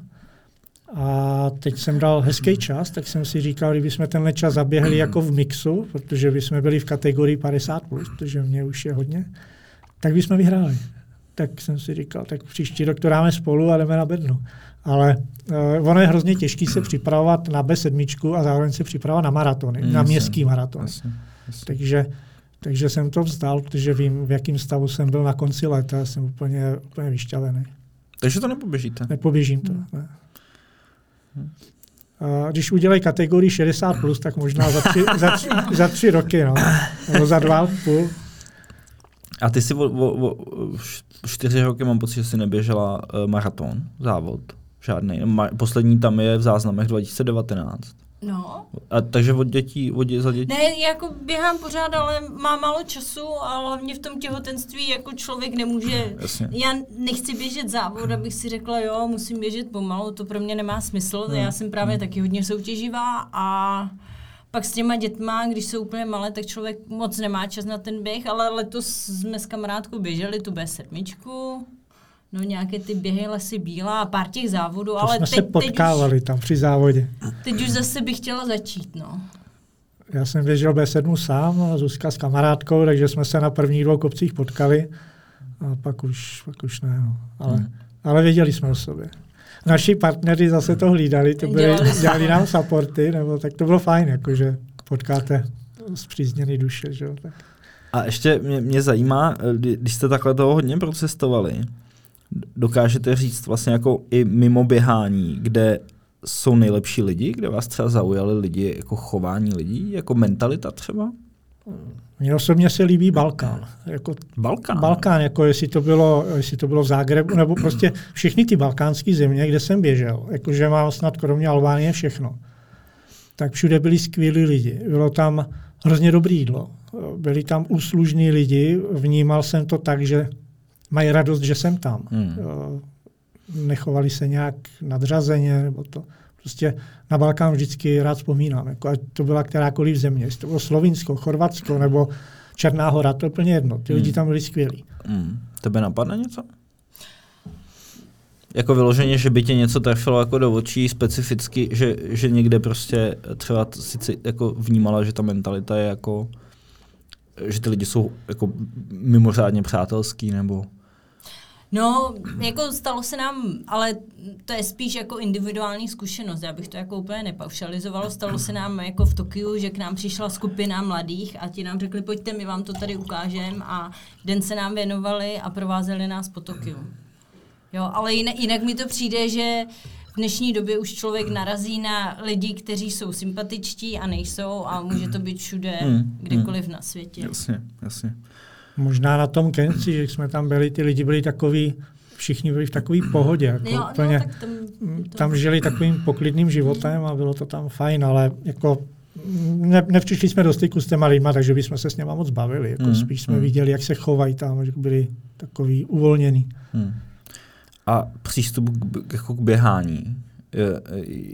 A teď jsem dal hezký čas, tak jsem si říkal, kdybychom tenhle čas zaběhli jako v mixu, protože bychom byli v kategorii 50+, plus, protože mě už je hodně, tak bychom vyhráli. Tak jsem si říkal, tak příští rok to dáme spolu a jdeme na bednu. Ale uh, ono je hrozně těžké se připravovat na B7 a zároveň se připravovat na maratony, mm, na městský maraton. Jasně, jasně. Takže, takže jsem to vzdal, protože vím, v jakém stavu jsem byl na konci léta, jsem úplně, úplně vyšťavený. Takže to nepoběžíte? Nepoběžím to, hmm. ne. A když udělají kategorii 60+, plus, tak možná za tři, za tři, za tři roky, no. nebo za dva půl. A ty si o, o, o čtyři roky mám pocit, že jsi neběžela uh, maraton, závod. Žádný. Poslední tam je v záznamech 2019. No. A takže od dětí, od dě, za dětí? Ne, jako běhám pořád, ale mám málo času a hlavně v tom těhotenství jako člověk nemůže, Jasně. já nechci běžet závod, abych si řekla, jo, musím běžet pomalu, to pro mě nemá smysl, hmm. já jsem právě hmm. taky hodně soutěživá a pak s těma dětma, když jsou úplně malé, tak člověk moc nemá čas na ten běh, ale letos jsme s kamarádkou běželi tu B7, no nějaké ty běhy lesy bílá a pár těch závodů, to ale jsme teď, se potkávali teď už, tam při závodě. Teď už zase bych chtěla začít, no. Já jsem běžel B7 sám a Zuzka s kamarádkou, takže jsme se na prvních dvou kopcích potkali a pak už, pak už ne. No. Ale, hmm. ale věděli jsme o sobě. Naši partneři zase to hlídali, to byli, dělali, dělali nám supporty, nebo tak to bylo fajn, jakože potkáte zpřízněný duše. Že? Tak. A ještě mě, mě zajímá, když jste takhle toho hodně procestovali, dokážete říct vlastně jako i mimo běhání, kde jsou nejlepší lidi, kde vás třeba zaujali lidi, jako chování lidí, jako mentalita třeba? Mně osobně se líbí Balkán. Jako Balkán? Balkán, jako jestli to, bylo, jestli to bylo v Zágrebu, nebo prostě všechny ty balkánské země, kde jsem běžel, jakože mám snad kromě Albánie všechno, tak všude byli skvělí lidi. Bylo tam hrozně dobré jídlo. Byli tam úslužní lidi, vnímal jsem to tak, že mají radost, že jsem tam. Hmm. Nechovali se nějak nadřazeně, nebo to. Prostě na Balkán vždycky rád vzpomínám. Jako ať to byla kterákoliv země, jestli to bylo Slovinsko, Chorvatsko nebo Černá hora, to je úplně jedno. Ty hmm. lidi tam byli skvělí. Hmm. Tebe napadne něco? Jako vyloženě, že by tě něco trefilo jako do očí specificky, že, že někde prostě třeba sice jako vnímala, že ta mentalita je jako, že ty lidi jsou jako mimořádně přátelský nebo... No, jako stalo se nám, ale to je spíš jako individuální zkušenost, já bych to jako úplně nepaušalizovalo. Stalo se nám jako v Tokiu, že k nám přišla skupina mladých a ti nám řekli, pojďte, my vám to tady ukážeme a den se nám věnovali a provázeli nás po Tokiu. Jo, ale jinak, jinak mi to přijde, že v dnešní době už člověk narazí na lidi, kteří jsou sympatičtí a nejsou a může to být všude, hmm, kdekoliv hmm. na světě. Jasně, jasně. Možná na tom Kenci, že jsme tam byli, ty lidi byli takový, všichni byli v takové pohodě. Jako jo, no, úplně, no, tam, to... tam žili takovým poklidným životem a bylo to tam fajn, ale jako ne, nevčišli jsme do styku s těma lidma, takže bychom se s něma moc bavili. Jako mm, spíš jsme mm. viděli, jak se chovají tam, že byli takový uvolnění. Mm. A přístup k, jako k běhání. Je,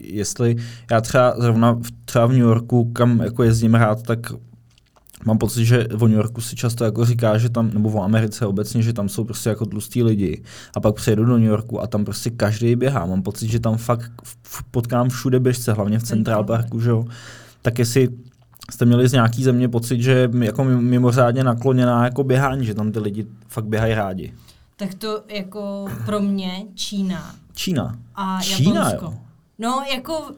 jestli já třeba zrovna v, třeba v New Yorku, kam jako jezdím rád, tak mám pocit, že v New Yorku si často jako říká, že tam, nebo v Americe obecně, že tam jsou prostě jako tlustí lidi. A pak přijedu do New Yorku a tam prostě každý běhá. Mám pocit, že tam fakt potkám všude běžce, hlavně v Central Parku, že jo. Tak jestli jste měli z nějaký země pocit, že je jako mimořádně nakloněná jako běhání, že tam ty lidi fakt běhají rádi. Tak to jako pro mě Čína. Čína. A Čína, Japonsko. Jo. No, jako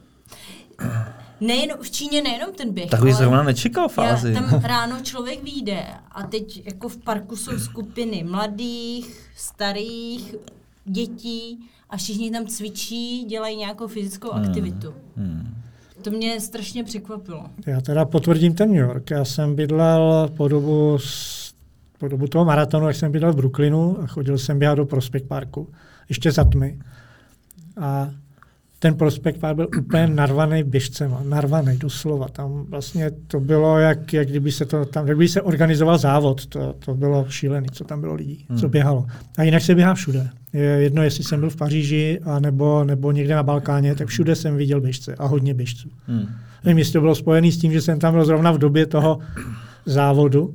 nejen, v Číně nejenom ten běh. Tak bych zrovna nečekal fázi. Já, tam ráno člověk vyjde a teď jako v parku jsou skupiny mladých, starých, dětí a všichni tam cvičí, dělají nějakou fyzickou hmm. aktivitu. Hmm. To mě strašně překvapilo. Já teda potvrdím ten New York. Já jsem bydlel po dobu, po dobu toho maratonu, jak jsem bydlel v Brooklynu a chodil jsem běhat do Prospect Parku, ještě za tmy. A ten Prospekt Park byl úplně narvaný běžcem, narvaný doslova. Tam vlastně to bylo, jak, jak kdyby se to tam, jak kdyby se organizoval závod, to, to bylo šílený, co tam bylo lidí, hmm. co běhalo. A jinak se běhá všude. Je jedno, jestli jsem byl v Paříži a nebo, nebo někde na Balkáně, tak všude jsem viděl běžce a hodně běžců. Hmm. Nevím, jestli to bylo spojené s tím, že jsem tam byl zrovna v době toho závodu,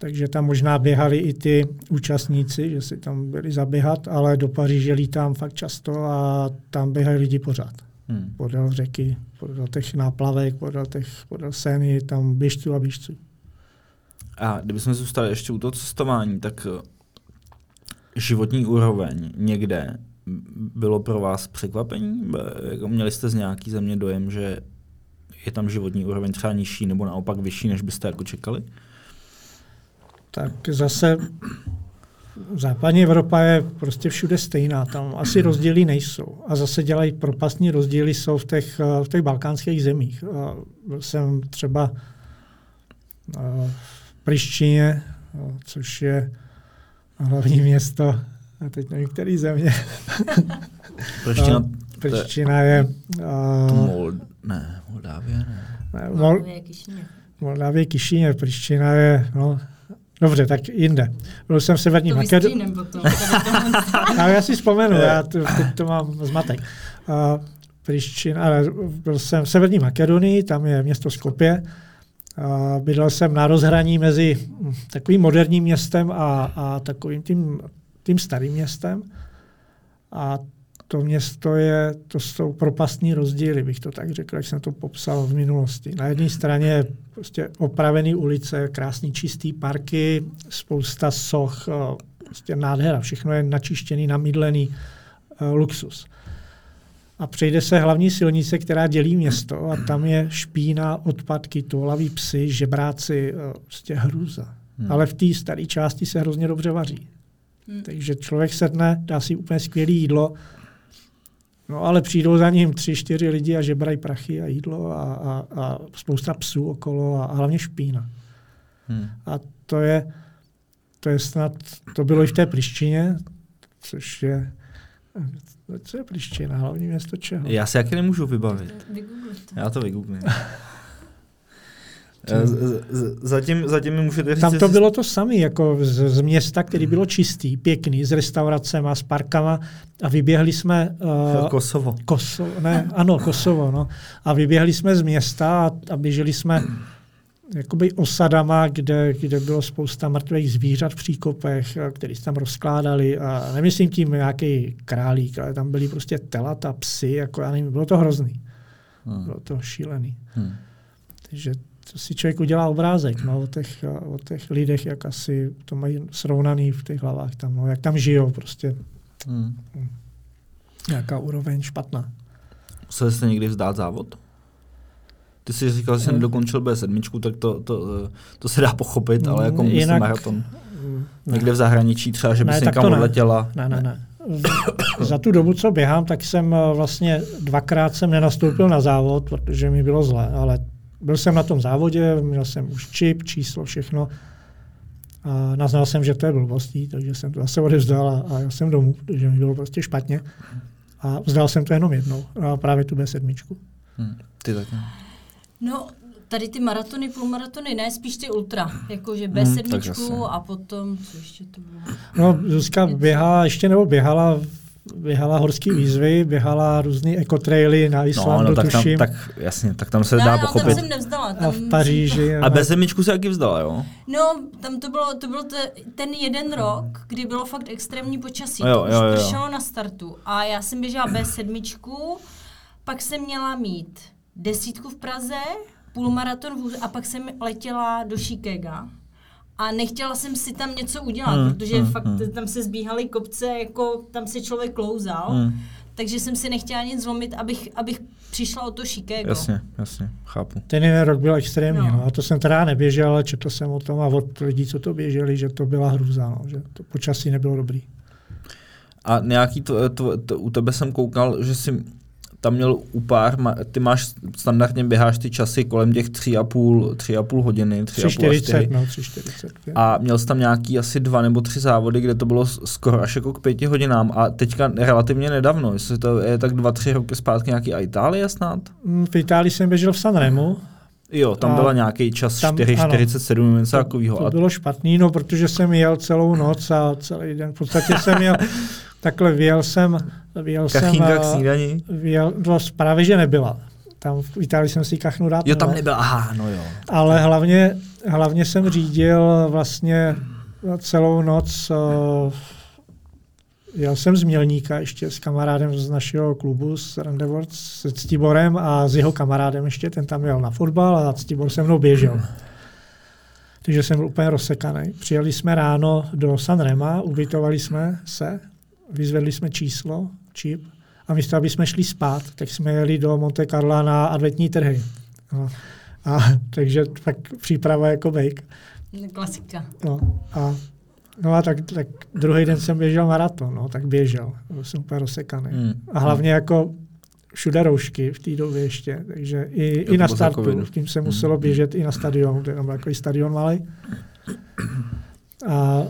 takže tam možná běhali i ty účastníci, že si tam byli zaběhat, ale do Paříže lítám fakt často a tam běhají lidi pořád. Hmm. Podél řeky, podél těch náplavek, podél, těch, podél Seny, tam běžců a běžců. A kdybychom zůstali ještě u toho cestování, tak eh, životní úroveň někde bylo pro vás překvapení? Jako měli jste z nějaký země dojem, že je tam životní úroveň třeba nižší nebo naopak vyšší, než byste jako čekali? Tak zase západní Evropa je prostě všude stejná, tam asi rozdíly nejsou. A zase dělají propastní rozdíly jsou v těch, v těch balkánských zemích. Byl jsem třeba v Prištině, což je hlavní město, a teď nevím, který země. Priština, Priština je... Uh, Mol, ne, Moldávie ne. ne Mol, Moldávie Kišiněv. Moldávie Kišiněv, Priština je, no, Dobře, tak jinde. Byl jsem v Severní Makedonii. Ale já si vzpomenu, já to, teď to mám zmatek. Priščin, ale byl jsem v Severní Makedonii, tam je město Skopje. Uh, bydlel jsem na rozhraní mezi takovým moderním městem a, a takovým tím, tím starým městem. A to město je, to jsou propastní rozdíly, bych to tak řekl, jak jsem to popsal v minulosti. Na jedné straně prostě opravený ulice, krásný čistý parky, spousta soch, prostě nádhera, všechno je načištěný, namydlený, luxus. A přejde se hlavní silnice, která dělí město a tam je špína, odpadky, toulaví psy, žebráci, prostě hrůza. Hmm. Ale v té staré části se hrozně dobře vaří. Hmm. Takže člověk sedne, dá si úplně skvělé jídlo, No ale přijdou za ním tři, čtyři lidi a žebrají prachy a jídlo a, a, a spousta psů okolo a, a hlavně špína. Hmm. A to je, to je snad, to bylo i v té Prištině, což je, co je Priština, hlavní město čeho? Já si jaký nemůžu vybavit. Já to vygooglím. Eh, zatím, zatím mi můžete říct... Tam to bylo to samé, jako z, z města, který bylo čistý, pěkný, s restauracemi, s parkama a vyběhli jsme... Uh, Kosovo. Kosovo, ne, ano, Kosovo, no. A vyběhli jsme z města a, a běželi jsme jakoby osadama, kde, kde bylo spousta mrtvých zvířat v příkopech, který se tam rozkládali. A nemyslím tím nějaký králík, ale tam byly prostě telata, psy, jako já nevím, bylo to hrozný. Hmm. Bylo to šílený. Hmm. Takže to si člověk udělá obrázek no, o, těch, o těch lidech, jak asi to mají srovnaný v těch hlavách tam, no, jak tam žijou prostě. Hmm. Nějaká úroveň špatná. Museli jste někdy vzdát závod? Ty jsi říkal, že jsem dokončil B7, tak to, to, to se dá pochopit, ale jako myslím Jinak, maraton. Ne. Někde v zahraničí třeba, že bys ne, někam odletěla. Ne, ne, ne. Za tu dobu, co běhám, tak jsem eh, vlastně dvakrát jsem nenastoupil na závod, protože mi bylo zle, ale byl jsem na tom závodě, měl jsem už čip, číslo, všechno. A naznal jsem, že to je blbostí, takže jsem to zase odevzdal a, a jel jsem domů, protože mi bylo prostě špatně. A vzdal jsem to jenom jednou, a právě tu B7. Hmm, ty taky. No, tady ty maratony, půlmaratony, ne, spíš ty ultra, jakože B7 hmm, a potom, co ještě to bylo? No, Zuzka běhala, ještě nebo běhala běhala horské výzvy, běhala různé ekotraily na Islandu, no, no, tak, tam, tuším. tak, jasně, tak tam se No, dá no, pochopit. tam jsem nevzdala. Tam a v Paříži. A bez zemičku se taky vzdala, jo? No, tam to bylo, to byl te, ten jeden rok, kdy bylo fakt extrémní počasí. Jo, to už jo, jo. pršelo na startu. A já jsem běžela bez sedmičku, pak jsem měla mít desítku v Praze, půlmaraton v a pak jsem letěla do Chicaga. A nechtěla jsem si tam něco udělat, Hmm, protože hmm, fakt hmm. tam se zbíhaly kopce, jako tam se člověk klouzal. Hmm. Takže jsem si nechtěla nic zlomit, abych, abych přišla o to Chicago. Jasně, jasně, chápu. Ten jeden rok byl extrémní. No. No. A to jsem teda neběžel, ale četl jsem o tom a od lidí, co to běželi, že to byla hrůza, no, že to počasí nebylo dobrý. A nějaký to, to, to, u tebe jsem koukal, že jsi tam měl u pár, ty máš standardně běháš ty časy kolem těch tři a půl, tři a půl hodiny, tři a půl až 3,40, čtyři. no, 3,45. A měl jsi tam nějaký asi dva nebo tři závody, kde to bylo skoro až jako k pěti hodinám a teďka relativně nedávno, jestli to je tak dva, tři roky zpátky nějaký a Itálie snad? Mm, V Itálii jsem běžel v Sanremu. Jo, tam byla nějaký čas tam- 4,47 nebo něco takového. To bylo špatný, no, protože jsem jel celou noc a celý den. V podstatě jsem jel, takhle vyjel jsem, vyjel jsem, kachínka k a- snídani? vyjel, no, právě, že nebyla. Tam v Itálii jsem si kachnu dát. Jo, tam nemohl. nebyla, aha, no jo. Ale hlavně, hlavně jsem řídil vlastně celou noc. Uh, jel jsem z Mělníka ještě s kamarádem z našeho klubu, s Randevort, s Ctiborem a s jeho kamarádem ještě, ten tam jel na fotbal a Ctibor se mnou běžel. Takže jsem byl úplně rozsekaný. Přijeli jsme ráno do Sanrema, ubytovali jsme se, vyzvedli jsme číslo, čip, a místo, aby jsme šli spát, tak jsme jeli do Monte Carla na adventní trhy. No. A, takže tak příprava jako bejk. Klasika. No a, no a tak, tak druhý den jsem běžel maraton, no, tak běžel. Byl jsem úplně rozsekaný. Hmm. A hlavně jako všude roušky v té době ještě, takže i, to i na startu, tím se Hmm. muselo běžet i na stadionu, to je tam byl takový stadion malý. A,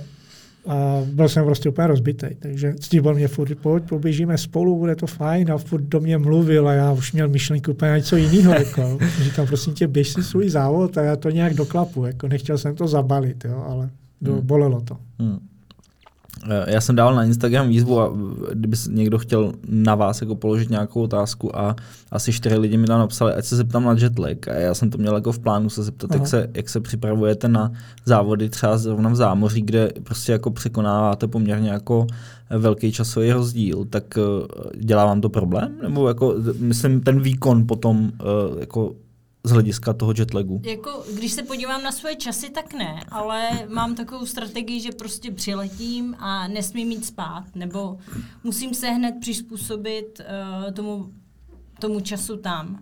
a byl jsem prostě úplně rozbitý, takže Steve mě furt, pojď, poběžíme spolu, bude to fajn a furt do mě mluvil a já už měl myšlenku úplně na něco jiného. Jako. Říkám, prosím tě, běž si svůj závod a já to nějak doklapu, jako nechtěl jsem to zabalit, jo, ale do, Hmm. bolelo to. Hmm. Eh, Já jsem dal na Instagram výzvu a eh, kdyby někdo chtěl na vás jako položit nějakou otázku a asi čtyři lidi mi tam napsali, ať se zeptám na jetlag a já jsem to měl jako v plánu se zeptat, jak se, jak se připravujete na závody třeba zrovna v zámoří, kde prostě jako překonáváte poměrně jako eh, velký časový rozdíl, tak dělá vám to problém? Nebo jako, myslím, ten výkon potom jako z hlediska toho jetlagu? Jako, když se podívám na svoje časy, tak ne, ale mám takovou strategii, že prostě přiletím a nesmím mít spát, nebo musím se hned přizpůsobit uh, tomu, tomu času tam.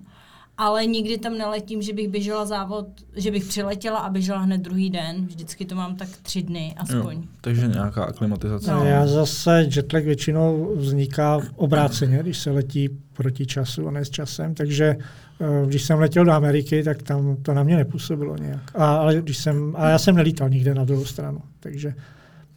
Ale nikdy tam neletím, že bych běžela závod, že bych přiletěla a běžela hned druhý den. Vždycky to mám tak tři dny aspoň. Jo, takže nějaká aklimatizace. No. Já zase jetlag většinou vzniká obráceně, když se letí proti času a ne s časem, takže když jsem letěl do Ameriky, tak tam to na mě nepůsobilo nějak. A, ale když jsem, a já jsem nelítal nikde na druhou stranu, takže,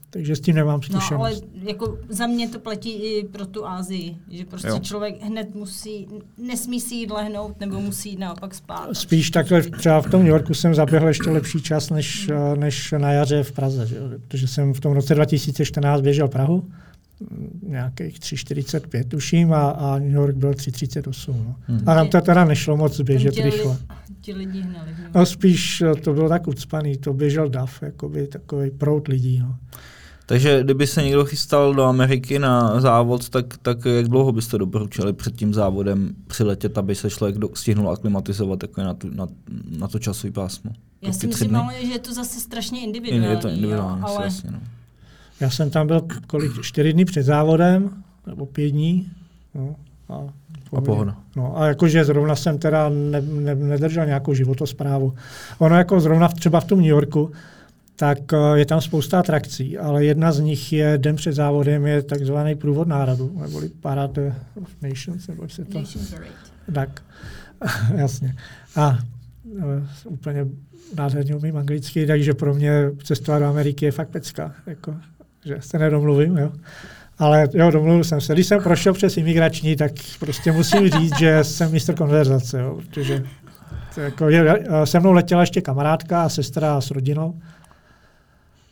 takže s tím nemám No, ale zkušenost. jako za mě to platí i pro tu Ázii, že prostě Jo. člověk hned musí, nesmí si jít lehnout, nebo musí jít naopak spát. Spíš takhle třeba v tom New Yorku jsem zaběhl ještě lepší čas než, eh, než na jaře v Praze, že? jo? protože jsem v tom roce 2014 běžel Prahu, nějakých 3,45 tuším a, a New York byl 3,38. No. Hmm. A nám to teda nešlo moc běžet ti rychle. Ti lidi hnali. no. Spíš eh, to bylo tak ucpaný, to běžel DAF, jakoby takový prout lidí. No. Takže kdyby se někdo chystal do Ameriky na závod, tak, tak jak dlouho byste doporučili před tím závodem přiletět, aby se člověk do, stihnul aklimatizovat jako na, tu, na, na to časové pásmo? Já si Ty tři myslím, ale že je to zase strašně individuální. Je to individuální, jo, ale jasně. No. Já jsem tam byl kolik, čtyři dny před závodem, nebo pět dní. No, a, A pohoda. No a jakože zrovna jsem teda ne, ne, nedržel nějakou životosprávu. Ono jako zrovna v- třeba v tom New Yorku, tak eh, je tam spousta atrakcí, ale jedna z nich je den před závodem je takzvaný průvod náradu, neboli Parade of Nations, nebo se to... Nation Parade. Tak, jasně. A e, úplně nádherně umím anglicky, takže pro mě cestovat do Ameriky je fakt pecka. Jako, že se nedomluvím, jo. Ale jo, domluvil jsem se. Když jsem prošel přes imigrační, tak prostě musím říct, že jsem mistr konverzace, jo, protože to jako je, e, se mnou letěla ještě kamarádka a sestra s rodinou.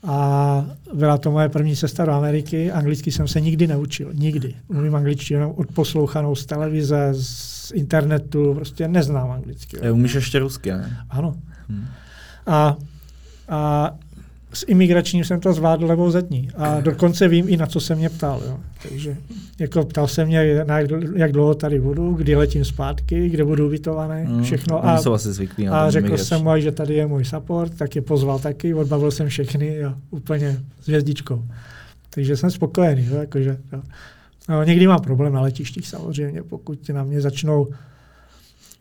A byla to moje první cesta do Ameriky. Anglicky jsem se nikdy neučil. Nikdy. Umím angličtinu odposlouchanou z televize, z internetu, prostě neznám anglicky. Je, umíš ještě rusky, ne? Ano. Hmm. A, a s imigračním jsem to zvládl levou zadní. A dokonce vím i na co se mě ptal. Jo. Takže jako ptal se mě, na jak, dlouho tady budu, kdy letím zpátky, kde budu ubytovaný, Mm, všechno. A, jsou asi zvyklí a řekl jsem mu, že tady je můj support, tak je pozval taky, odbavil jsem všechny a úplně s hvězdičkou. Takže jsem spokojený. Jo, jakože, jo. No, někdy mám problém na letištích samozřejmě, pokud na mě začnou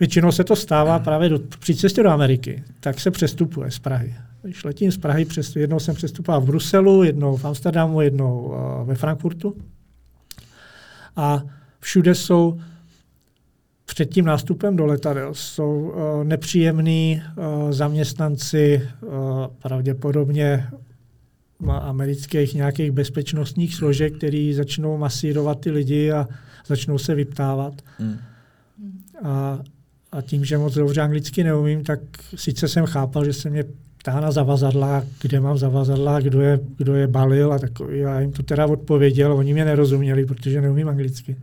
Většinou se to stává právě do, při cestě do Ameriky, tak se přestupuje z Prahy. Když letím z Prahy, přes, jednou jsem přestupoval v Bruselu, jednou v Amsterdamu, jednou uh, ve Frankfurtu. A všude jsou před tím nástupem do letadel jsou uh, nepříjemní uh, zaměstnanci uh, pravděpodobně amerických nějakých bezpečnostních složek, který začnou masírovat ty lidi a začnou se vyptávat. Mm. A, a tím, že moc dobře anglicky neumím, tak sice jsem chápal, že se mě ptá na zavazadla, kde mám zavazadla, kdo je, kdo je balil a takový. Já jim to teda odpověděl, oni mě nerozuměli, protože neumím anglicky.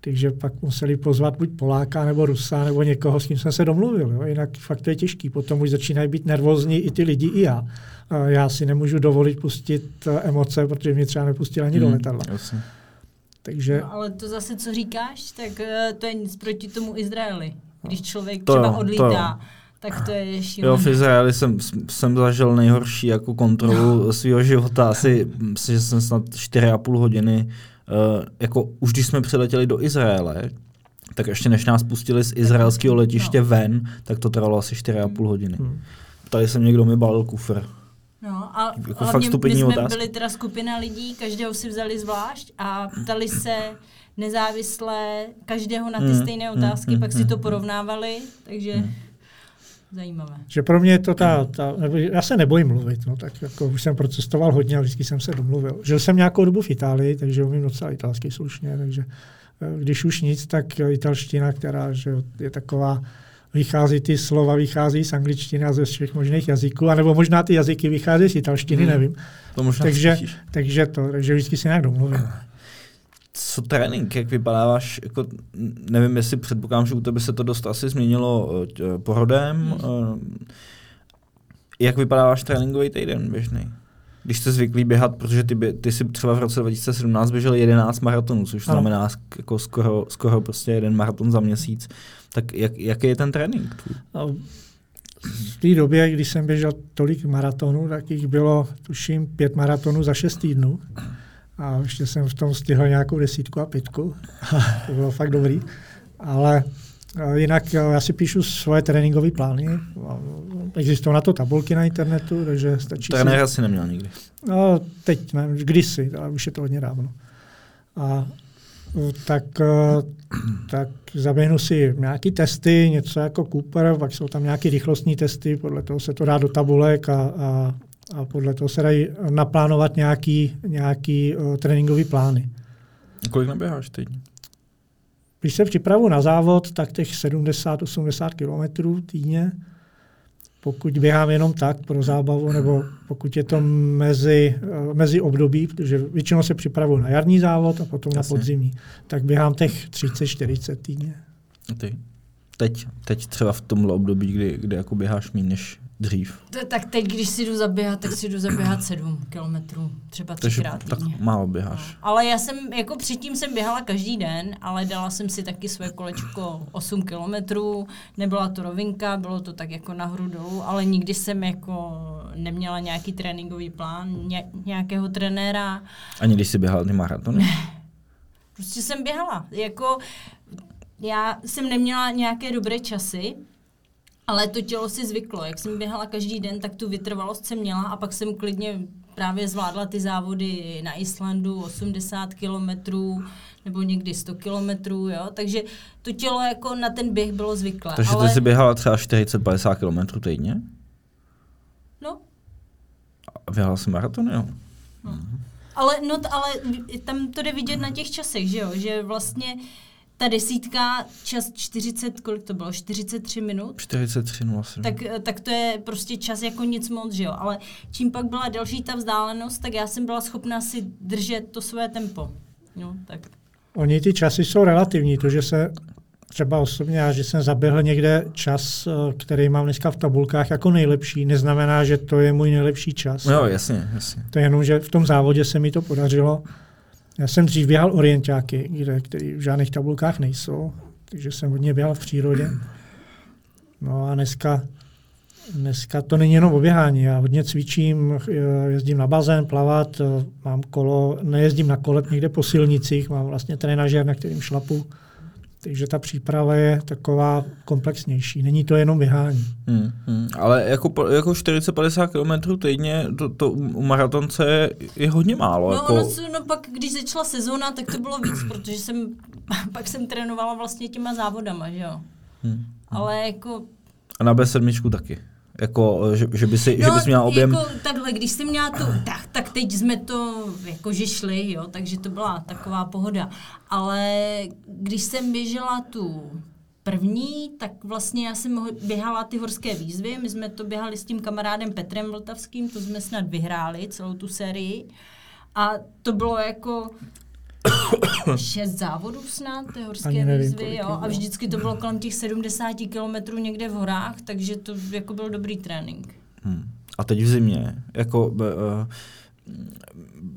Takže pak museli pozvat buď Poláka nebo Rusa nebo někoho, s kým jsem se domluvil. Jo? Jinak fakt to je těžký. Potom už začínají být nervózní i ty lidi, i já. A Já si nemůžu dovolit pustit eh, emoce, protože mě třeba nepustil ani do Mm, letadla. jasně. Takže No, ale to zase, co říkáš, tak eh, to je nic proti tomu Izraeli. Když člověk To třeba jo, to odlítá, tak to je Jo, šílené. v Izraeli jsem, jsem zažil nejhorší jako kontrolu no. svého života. Asi, myslím, že jsem snad 4,5 hodiny, uh, jako už když jsme přiletěli do Izraele, tak ještě než nás pustili z izraelského letiště No. ven, tak to trvalo asi 4,5 hodiny. hm. Tady jsem někdo mi balil kufr. No, a Jako fakt hlavně my stupidní jsme otázky. byli teda skupina lidí, každého si vzali zvlášť a ptali se nezávisle každého na ty Mm, stejné otázky, mm, pak si mm, to porovnávali, takže Mm. Zajímavé. Že pro mě je to ta, ta nebo já se nebojím mluvit, no, tak jako už jsem procestoval hodně a vždycky jsem se domluvil. Žil jsem nějakou dobu v Itálii, takže umím docela italsky slušně, takže eh, když už nic, tak italština, která že je taková, vychází ty slova, vychází z angličtiny a ze všech možných jazyků, anebo možná ty jazyky vychází z italštiny, Hmm. nevím. To možná Takže, takže to, takže vždycky si nějak domluvím. Co trénink, jak vypadáváš, jako, nevím, jestli předpokládám, že u tebe se to dost asi změnilo eh, tě- porodem. eh, Jak vypadáváš tréninkový týden běžný? Když jste zvyklý běhat, protože ty, bě, ty si třeba v roce 2017 běžel 11 maratonů, což Ano. znamená jako skoro, skoro prostě jeden maraton za měsíc. Tak jak, jaký je ten trénink? tvůj? V té době, když jsem běžel tolik maratonů, tak jich bylo, tuším, pět maratonů za šest týdnů. A ještě jsem v tom stihl nějakou desítku a pětku. to bylo fakt dobrý. Ale eh, jinak eh, já si píšu svoje tréninkové plány. Existují na to tabulky na internetu, takže stačí Trenéra si neměl nikdy. No, teď ne, kdysi, ale už je to hodně dávno. A tak, eh, tak zaběhnu si nějaký testy, něco jako Cooper, pak jsou tam nějaké rychlostní testy, podle toho se to dá do tabulek a, a, a podle toho se dají naplánovat nějaký, nějaký uh, tréninkový plány. Kolik naběháš teď? Když se připravu na závod, tak těch 70-80 km týdně. Pokud běhám jenom tak pro zábavu, nebo pokud je to mezi, eh, mezi období, protože většinou se připravuju na jarní závod a potom Jasně. na podzimní, tak běhám těch 30-40 týdně. A ty? Teď, teď třeba v tomhle období, kdy, kdy jako běháš méně než dřív. To, tak teď, když si jdu zaběhat, tak si jdu zaběhat 7 kilometrů, třeba Takže třikrát tak týdně. málo No. běháš. Ale já jsem, jako předtím jsem běhala každý den, ale dala jsem si taky své kolečko 8 kilometrů, nebyla to rovinka, bylo to tak jako nahoru dolů, ale nikdy jsem jako neměla nějaký tréninkový plán, ně, nějakého trenéra, Ani když jsi běhal ty maratony? prostě jsem běhala, jako já jsem neměla nějaké dobré časy, ale to tělo si zvyklo. Jak jsem běhala každý den, tak tu vytrvalost jsem měla a pak jsem klidně právě zvládla ty závody na Islandu 80 kilometrů nebo někdy 100 kilometrů, jo. Takže to tělo jako na ten běh bylo zvyklé. Takže ale, ty jsi běhala třeba 40-50 km týdně? No, A běhala jsi maratony, jo? ale, no, ale tam to jde vidět na těch časech, že jo, že vlastně ta desítka, čas 40, kolik to bylo, 43 minut? 43 07. Tak, tak to je prostě čas jako nic moc, že jo. Ale čím pak byla delší ta vzdálenost, tak já jsem byla schopná si držet to své tempo. No, tak. Oni ty časy jsou relativní, to, že se třeba osobně já, že jsem zaběhl někde čas, eh, který mám dneska v tabulkách jako nejlepší, neznamená, že to je můj nejlepší čas. No, jasně, jasně. To je jenom, že v tom závodě se mi to podařilo. Já jsem dřív běhal orientáky, kde, který v žádných tabulkách nejsou, takže jsem hodně běhal v přírodě. No a dneska, dneska to není jenom o běhání. Já hodně cvičím, eh, jezdím na bazén, plavat, eh, mám kolo, nejezdím na kole někde po silnicích, mám vlastně trenažer, na kterým šlapu. Takže ta příprava je taková komplexnější. Není to jenom běhání. Hmm, hmm. Ale jako, jako 40-50 km týdně, to, to u maratonce je hodně málo. No, jako... no, no, pak, když začala sezóna, tak to bylo víc, protože jsem, pak jsem trénovala vlastně těma závodama, že jo. Hmm. Ale jako... A na B7 taky. Jako, že, že, by si, no, že bys měla objem... Jako, takhle, když jsem měla tu, tak, tak teď jsme to jakože šli, jo, takže to byla taková pohoda. Ale když jsem běžela tu první, tak vlastně já jsem běhala ty horské výzvy, my jsme to běhali s tím kamarádem Petrem Vltavským, to jsme snad vyhráli, celou tu sérii. A to bylo jako šest závodů snad, ty horské nevím, výzvy, jo, a vždycky to bylo kolem těch 70 kilometrů někde v horách, takže to jako byl dobrý trénink. Hmm. A teď v zimě, jako uh,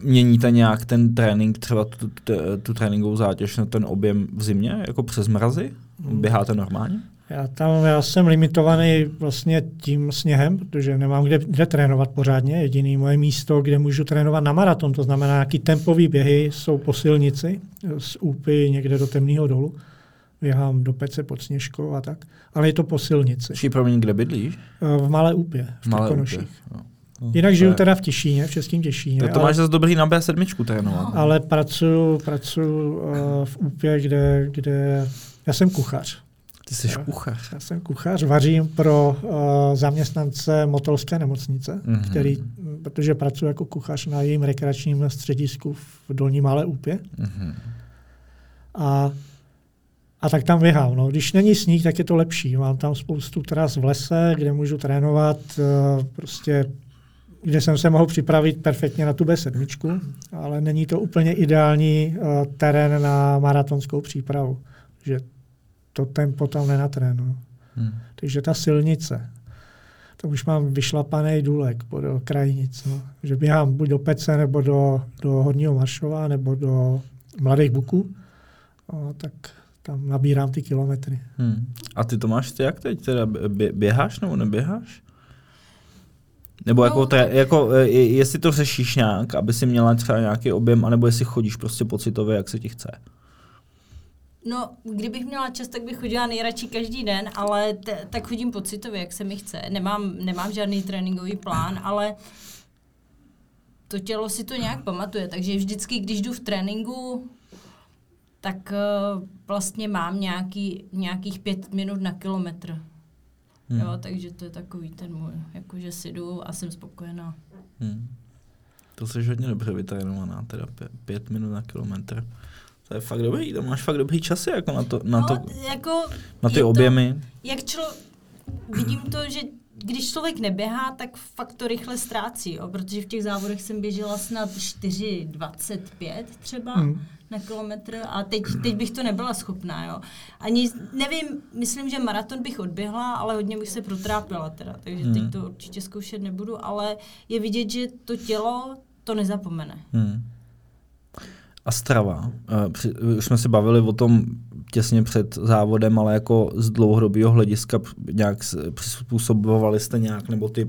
měníte nějak ten trénink, třeba tu, tu, tu tréninkovou zátěž na ten objem v zimě, jako přes mrazy? Běháte normálně? Já tam já jsem limitovaný vlastně tím sněhem, protože nemám kde, kde trénovat pořádně. Jediný moje místo, kde můžu trénovat na maraton, to znamená, jaký tempový běhy jsou po silnici z Úpy někde do Temného dolu. Běhám do Pece pod Sněžkou a tak. Ale je to po silnici. Či pro mě, kde bydlíš? V Malé Úpě, v Malé Úpě. No. Jinak žiju teda v Těšíně, v Českém Těšíně. To, to ale, máš zase dobrý na B7 trénovat. Ale pracuji, pracuji uh, v Úpě, kde, kde já jsem kuchař. Ty jsi kuchař. Já jsem kuchař, vařím pro uh, zaměstnance Motolské nemocnice, mm-hmm. který, protože pracuji jako kuchař na jejím rekreačním středisku v Dolní Malé Úpě. Mm-hmm. A, a tak tam běhám. No. Když není sníh, tak je to lepší. Mám tam spoustu tras v lese, kde můžu trénovat uh, prostě kde jsem se mohl připravit perfektně na tu B7, ale není to úplně ideální uh, terén na maratonskou přípravu. Že to tempo tam nenatrénu. Hmm. Takže ta silnice, to už mám vyšlapaný důlek do krajnic. No. Že běhám buď do Pece, nebo do, do Horního Maršova, nebo do Mladých Buků, no, tak tam nabírám ty kilometry. Hmm. A ty to máš ty jak teď? Teda běháš nebo neběháš? Nebo jako, no, jako, jestli to řešíš nějak, aby si měla třeba nějaký objem, anebo jestli chodíš prostě pocitově, jak se ti chce? No, kdybych měla čas, tak bych chodila nejradši každý den, ale t- tak chodím pocitově, jak se mi chce. Nemám, nemám žádný tréninkový plán, ale to tělo si to nějak pamatuje, takže vždycky, když jdu v tréninku, tak uh, vlastně mám nějaký, nějakých pět minut na kilometr. Hmm. Jo, takže to je takový ten můj, jakože si jdu a jsem spokojená. Hmm. To jsi hodně dobře vytrénovaná, teda pět minut na kilometr. To je fakt dobrý, to máš fakt dobrý časy jako na, to, na, to, no, jako na ty objemy. To, jak člo, vidím to, že když člověk neběhá, tak fakt to rychle ztrácí, jo? protože v těch závodech jsem běžela snad 4,25 třeba hmm. na kilometr a teď, teď bych to nebyla schopná. Jo? Ani nevím, myslím, že maraton bych odběhla, ale hodně bych se protrápila teda, takže hmm. teď to určitě zkoušet nebudu, ale je vidět, že to tělo to nezapomene. Hmm a strava. Už jsme se bavili o tom těsně před závodem, ale jako z dlouhodobého hlediska nějak přizpůsobovali jste nějak, nebo ty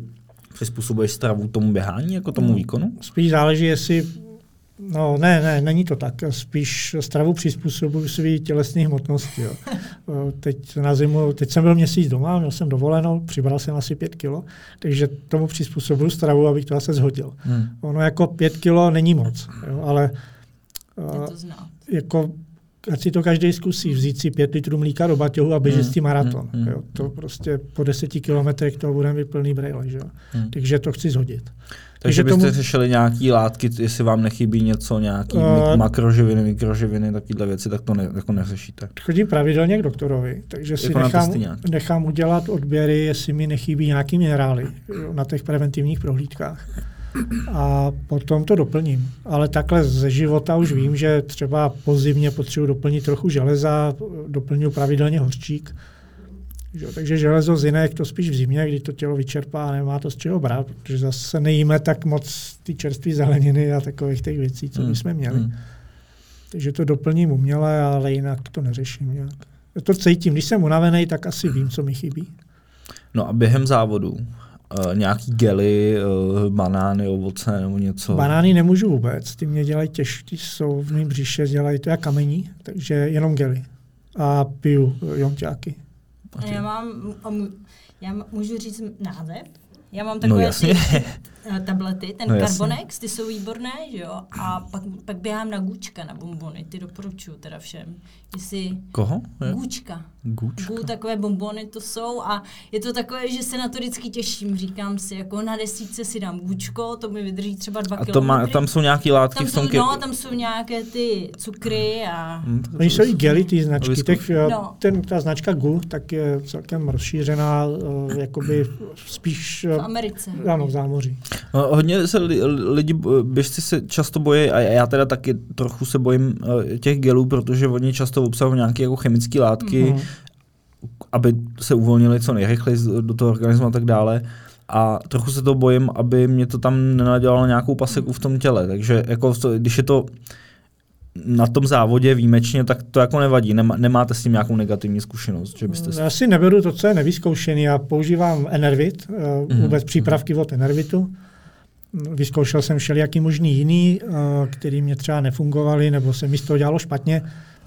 přizpůsobuješ stravu tomu běhání, jako tomu hmm. výkonu? Spíš záleží, jestli No ne, ne, není to tak. Spíš stravu přizpůsobuji svý tělesné hmotnosti. Jo. Teď na zimu, teď jsem byl měsíc doma, měl jsem dovolenou, přibral jsem asi pět kilo, takže tomu přizpůsobuju stravu, abych to zase zhodil. Hmm. Ono jako pět kilo není moc, jo, ale to znát. Jako ať si to každý zkusí, vzít si pět litrů mlíka do baťohu a běžet Hmm, s tím maraton. hmm, Jo, to prostě po deseti kilometrech to budeme mít plný brejle, že jo. Hmm. Takže to chci zhodit. Takže Takže byste tomu- řešili nějaký látky, jestli vám nechybí něco, nějaký Uh, makroživiny, mikroživiny, takovéhle věci, tak to ne, jako neřešíte. Chodím pravidelně k doktorovi, takže si Jako nechám, nechám udělat odběry, jestli mi nechybí nějaký minerály jo, na těch preventivních prohlídkách. A potom to doplním. Ale takhle ze života už vím, že třeba po zimě potřebuji doplnit trochu železa, doplňuji pravidelně hořčík. Jo, takže železo z jinek to spíš v zimě, kdy to tělo vyčerpá a nemá to z čeho brát, protože zase nejíme tak moc ty čerstvé zeleniny a takových těch věcí, co Hmm, bychom měli. hmm. Takže to doplním uměle, ale jinak to neřeším nějak. Já to cítím, když jsem unavený, tak asi vím, co mi chybí. No a během závodu uh, nějaký gely, uh, banány, ovoce nebo něco. Banány nemůžu vůbec, ty mě dělají těžký, jsou v mém břiše, dělají to jak kamení, takže jenom gely. A piju jonťáky. A já mám, já můžu říct název? Já mám No takové jasně. ty eh, tablety, ten No. Carbonex, ty jsou výborné, že jo? A pak, pak běhám na Gučka, na bombony, ty doporučuju teda všem. Jestli Koho? Gučka. Gučka. Gu, takové bombony to jsou a je to takové, že se na to vždycky těším. Říkám si, jako na desítce si dám Gučko, to mi vydrží třeba dva A to má, tam jsou nějaký látky tam v tom jsou, no, tam jsou nějaké ty cukry a... Hm, to- Oni jsou i gely, ty značky. Těch, No. no. ten, ta značka GU tak je celkem rozšířená, uh, jakoby spíš v Americe. ano, v zámoří. No, hodně se li, lidi, běžci se často bojí, a já teda taky trochu se bojím uh, těch gelů, protože oni často obsahují nějaké jako chemické látky, Mhm. mm. aby se uvolnili co nejrychleji do toho organismu a tak dále. A trochu se to bojím, aby mě to tam nenadělalo nějakou paseku v tom těle. Takže jako to, když je to na tom závodě výjimečně, tak to jako nevadí. Nemá, nemáte s tím nějakou negativní zkušenost, že byste... Já si neberu to, co je nevyzkoušený. Já používám Enervit, vůbec přípravky od Enervitu. Vyzkoušel jsem všelijaký možný jiný, uh, který mě třeba nefungovaly, nebo se mi z toho dělalo špatně.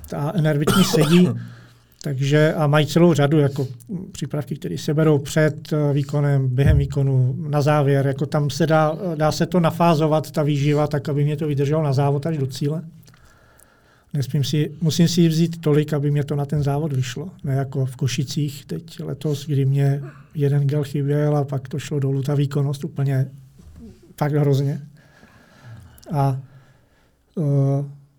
Ta Enervit mi sedí, takže a mají celou řadu jako přípravky, které se berou před uh, výkonem, během výkonu, na závěr. Jako tam se dá, dá se to nafázovat, ta výživa, tak, aby mě to vydrželo na závod až do cíle. Nespím si, musím si ji vzít tolik, aby mě to na ten závod vyšlo. Ne jako v Košicích teď letos, kdy mě jeden gel chyběl a pak to šlo dolů, ta výkonnost úplně tak hrozně. A uh,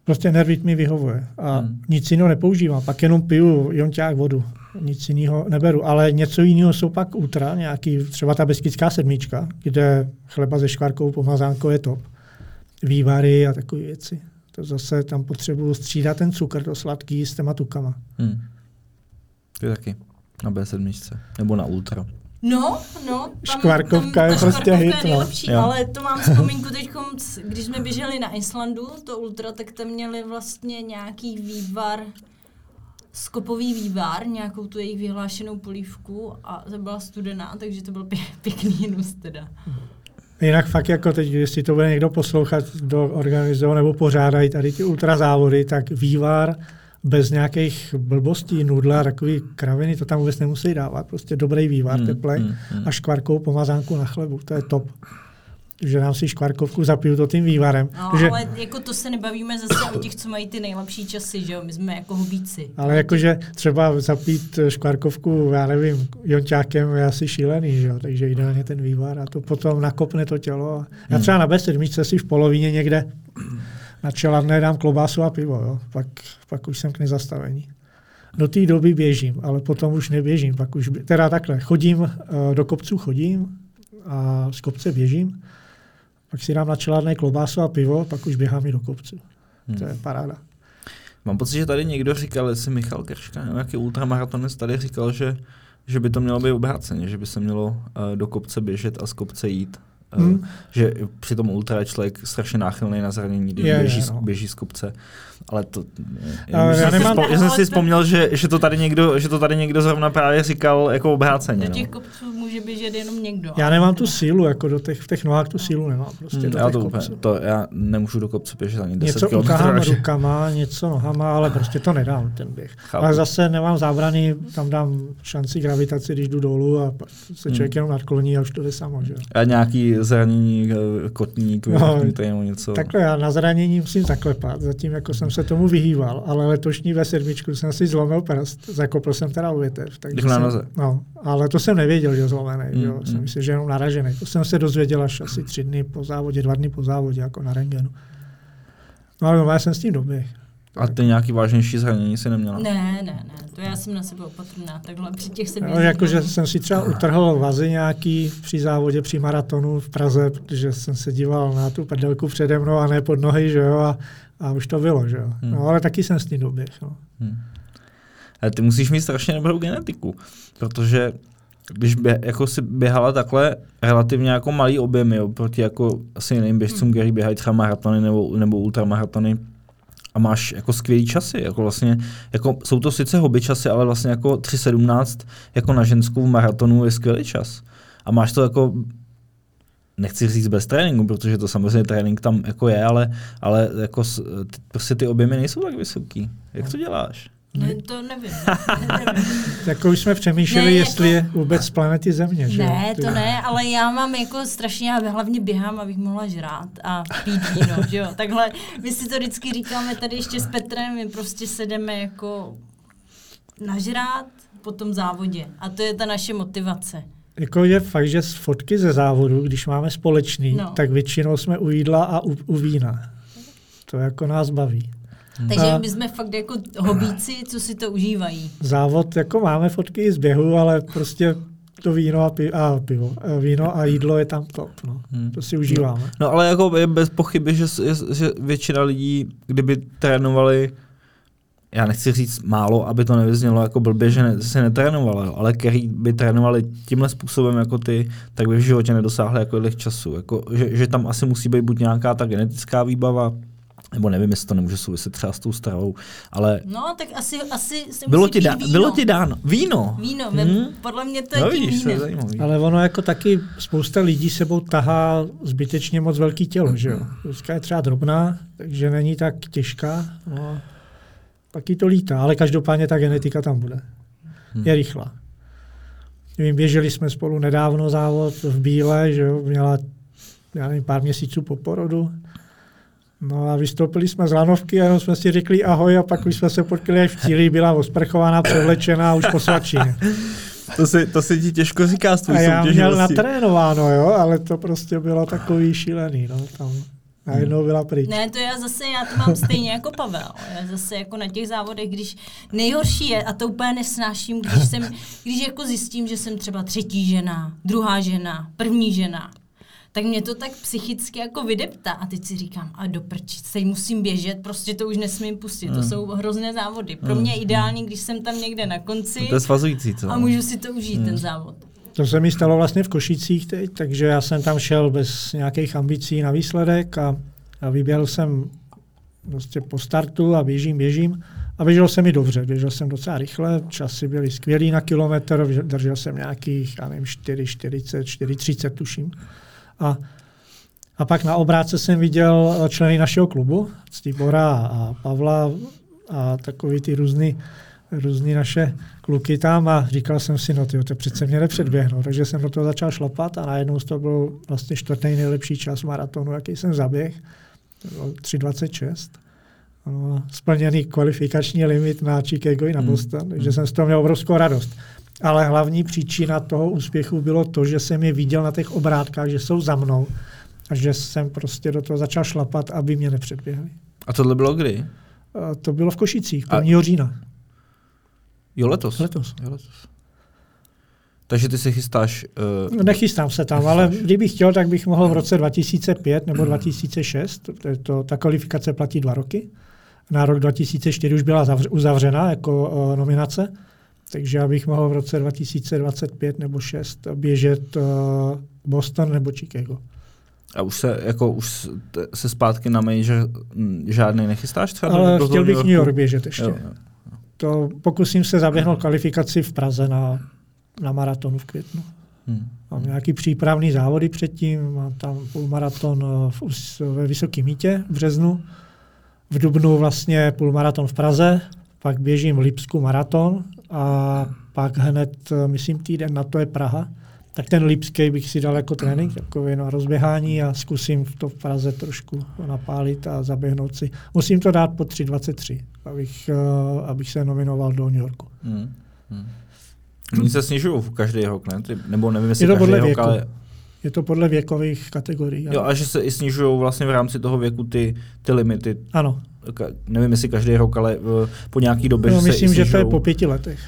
prostě nervit mi vyhovuje. A Hmm. nic jiného nepoužívám. Pak jenom piju jonťák vodu. Nic jiného neberu. Ale něco jiného jsou pak ultra, nějaký, třeba ta beskidská sedmička, kde chleba ze škvarkou pomazánkou je top. Vývary a takové věci. To zase tam potřebuju střídat ten cukr, to sladký s těma tukama. Hmm. Ty taky. Na B7. Nebo na Ultra. No, no. Tam, Škvarkovka je ta prostě hit, je no. nejlepší, ale to mám vzpomínku teď, když jsme běželi na Islandu, to ultra, tak tam měli vlastně nějaký vývar, skopový vývar, nějakou tu jejich vyhlášenou polívku a to byla studená, takže to byl pě- pěkný hnus teda. Jinak fakt jako teď, jestli to bude někdo poslouchat, kdo organizují nebo pořádají tady ty ultrazávody, tak vývar bez nějakých blbostí, nudle a takový kraviny, to tam vůbec nemusí dávat. Prostě dobrý vývar, hmm, teplej hmm, hmm. a škvarkou pomazánku na chlebu, to je top. Že dám si škvarkovku, zapiju to tím vývarem. No, že, ale jako to se nebavíme zase o těch, co mají ty nejlepší časy, že jo, my jsme jako hobíci. ale jakože třeba zapít škvarkovku, já nevím, jonťákem je asi šílený, že jo? takže ideálně ten vývar a to potom nakopne to tělo. Já Hmm. třeba na B7 si v polovině někde na čeladné dám klobásu a pivo, jo? Pak, pak už jsem k nezastavení. Do té doby běžím, ale potom už neběžím. Pak už, teda takhle, chodím, eh, do kopců chodím a z kopce běžím, pak si dám na čeladné klobásu a pivo, pak už běhám i do kopců. Hmm. To je paráda. Mám pocit, že tady někdo říkal, jestli Michal Krška, nějaký ultramaratonec tady říkal, že, že by to mělo být obráceně, že by se mělo uh, do kopce běžet a z kopce jít. Uh, Hmm. Že při tom ultra je člověk strašně náchylný na zranění, když Je, je, běží, no. běží z kopce. Ale to... Ale Já, já jsem, nemám- já jsem Ale si vzpomněl, že, že, to tady někdo, že to tady někdo zrovna právě říkal jako obráceně. Do těch No. kopců může běžet jenom někdo. Já nemám tu sílu, jako do těch, v těch nohách tu sílu nemám. Prostě Hmm, do já, těch to kopců. úplně, to já nemůžu do kopce běžet ani 10 Něco radši. rukama, něco nohama, ale prostě to nedám ten běh. Chápu. Ale zase nemám zábrany, tam dám šanci gravitaci, když jdu dolů a pak se člověk Hmm. jenom nadkloní a už to jde samo. Že? jo. A nějaký zranění, eh, kotník, No, no, nebo něco. Takhle já na zranění musím zaklepat, zatím jako jsem se tomu vyhýval, ale letošní ve sedmičku jsem si zlomil prst, zakopl jsem teda u větev. takže na noze? No, ale to jsem nevěděl, že je zlomený, Mm, mm, jo. jsem mm. myslel, že je jenom naražený. To jsem se dozvěděl až asi tři dny po závodě, dva dny po závodě, jako na rengenu. No ale normálně jsem s tím doběh. A ty nějaký vážnější zranění si neměla? Ne, ne, ne, to já jsem na sebe opatrná, takhle při těch se No, jakože jsem si třeba utrhl vazy nějaký při závodě, při maratonu v Praze, protože jsem se díval na tu prdelku přede mnou a ne pod nohy, že jo, a, a už to bylo, že jo. Hmm. No ale taky jsem s tím doběh, no. Hmm. Ale ty musíš mít strašně dobrou genetiku, protože když bě, jako si běhala takhle relativně jako malý objemy oproti jako asi jiným běžcům, který běhají třeba maratony nebo, nebo ultramaratony a máš jako skvělý časy, jako vlastně, jako jsou to sice hobby časy, ale vlastně jako 3.17 jako na ženskou v maratonu je skvělý čas. A máš to jako nechci říct bez tréninku, protože to samozřejmě trénink tam jako je, ale, ale jako ty, prostě ty objemy nejsou tak vysoký. Jak to děláš? Ne, to nevím. nevím. Jako už jsme přemýšleli, Ne, ne, jako- jestli je vůbec z planety Země, že jo. Ne, to ne, ale já mám jako strašně, já hlavně běhám, abych mohla žrát a pít víno, že jo. Takhle, my si to vždycky říkáme tady ještě s Petrem, my prostě sedeme jako nažrát po tom závodě. A to je ta naše motivace. Jako je fakt, že z fotky ze závodu, když máme společný, No. no. tak většinou jsme u jídla a u, u vína. To jako nás baví. Takže A- my jsme fakt jako hobíci, co si to užívají. Závod, jako máme fotky i z běhu, ale prostě to víno a, pi- a pivo, a víno a jídlo je tam top. No. Hmm. To si užíváme. No ale jako je bez pochyby, že, že většina lidí, kdyby trénovali, já nechci říct málo, aby to nevyznělo jako blbě, že ne, se netrénovalo, ale který by trénovali tímhle způsobem jako ty, tak by v životě nedosáhli jako těch času. Jako, že, že, tam asi musí být buď nějaká ta genetická výbava, nebo nevím, jestli to nemůže souviset třeba s tou stravou, ale No, tak asi, asi se bylo ti, dá, víno. bylo ti dáno. Víno. Víno, Hmm. podle mě to je No tím vidíš, to je vínem. zajímavý. Ale ono jako taky spousta lidí sebou tahá zbytečně moc velký tělo, že jo. Ruska je třeba drobná, takže není tak těžká. No, pak jí to lítá, ale každopádně ta genetika tam bude. Je rychlá. Vím, běželi jsme spolu nedávno závod v Bíle, že jo, měla já nevím, pár měsíců po porodu. No a vystoupili jsme z lanovky a jenom jsme si řekli ahoj a pak už jsme se potkali až v cíli, byla osprchovaná, převlečená už po svačině. To se, to se ti těžko říká s A já měl natrénováno, jo, ale to prostě bylo takový šílený, no, tam najednou byla pryč. Ne, to já zase, já to mám stejně jako Pavel. Já zase jako na těch závodech, když nejhorší je, a to úplně nesnáším, když jsem, když jako zjistím, že jsem třeba třetí žena, druhá žena, první žena, tak mě to tak psychicky jako vydeptá a teď si říkám, a do prčic, teď musím běžet, prostě to už nesmím pustit, to jsou hrozné závody. Pro mě je ideální, když jsem tam někde na konci To je svazující, co? a můžu si to užít, ten závod. To se mi stalo vlastně v Košicích teď, takže já jsem tam šel bez nějakých ambicí na výsledek a, a vyběhl jsem prostě po startu a běžím, běžím. A běžel jsem mi dobře, běžel jsem docela rychle, časy byly skvělý na kilometr, držel jsem nějakých, já nevím, 4,40, 4,30 tuším. A, a pak na obrátce jsem viděl členy našeho klubu, Stibora a Pavla a takový ty různý, různý naše kluky tam a říkal jsem si, no tyjo, to přece mě nepředběhnou. Takže jsem do toho začal šlapat a najednou to byl vlastně čtvrtý nejlepší čas maratonu, jaký jsem zaběh. To bylo 3,26. No, splněný kvalifikační limit na Chicago i na Hmm. Boston, takže jsem z toho měl obrovskou radost. Ale hlavní příčina toho úspěchu bylo to, že jsem je viděl na těch obrátkách, že jsou za mnou a že jsem prostě do toho začal šlapat, aby mě nepředběhli. A tohle bylo kdy? A to bylo v Košicích, A- 1. října. Jo, letos. Letos. Jo, letos. Takže ty se chystáš... Uh, Nechystám se tam, ale kdybych chtěl, tak bych mohl v roce 2005 nebo 2006, to, ta kvalifikace platí dva roky. Na rok 2004 už byla zavř, uzavřena jako uh, nominace, takže já bych mohl v roce 2025 nebo 6 běžet uh, Boston nebo Chicago. a už se, jako, už se zpátky na major mm, žádný nechystáš třeba? Ale chtěl bych New? York běžet ještě. Jo, jo. To pokusím se zaběhnout kvalifikaci v Praze na, na maratonu v květnu. Hmm. Mám nějaký přípravný závody předtím, mám tam půlmaraton eh, v, ve Vysokém mítě v březnu, v Dubnu vlastně půlmaraton v Praze, pak běžím v Lipsku maraton a pak hned, eh, myslím, týden na to je Praha. Tak ten Lipský bych si dal jako trénink, takový na rozběhání a zkusím v to v Praze trošku napálit a zaběhnout si. Musím to dát po 3.23, abych, eh, abych se nominoval do New Yorku. Hmm. Hmm. Oni se snižují každý rok, ne? Ty, nebo nevím, jestli Je to podle rok, věku. ale... Je to podle věkových kategorií. Jo, a že se i snižují vlastně v rámci toho věku ty, ty limity. Ano, Ka- nevím, jestli každý rok, ale uh, po nějaký době no, že se myslím, že to je po pěti letech.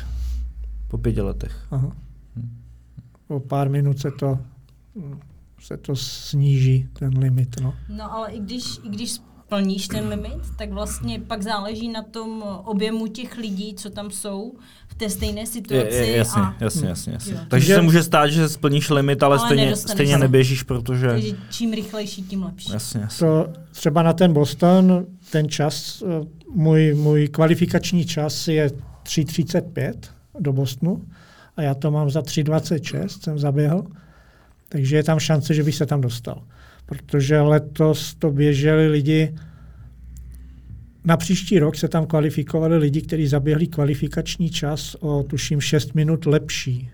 po pěti letech. Aha. Po pár minut se to, se to sníží, ten limit. No. No ale i když, i když splníš ten limit, tak vlastně pak záleží na tom objemu těch lidí, co tam jsou v té stejné Je, situaci. je, jasně, a, jasně, jasně, jasně. Jo. Takže se může stát, že splníš limit, ale, Ale stejně, stejně se. neběžíš, protože... takže čím rychlejší, tím lepší. Jasně, jasně. To třeba na ten Boston, ten čas, eh, můj, můj kvalifikační čas je 3.35 do Bostonu a já to mám za 3.26, jsem zaběhl, takže je tam šance, že bych se tam dostal. Protože letos to běželi lidi, na příští rok se tam kvalifikovali lidi, kteří zaběhli kvalifikační čas o tuším 6 minut lepší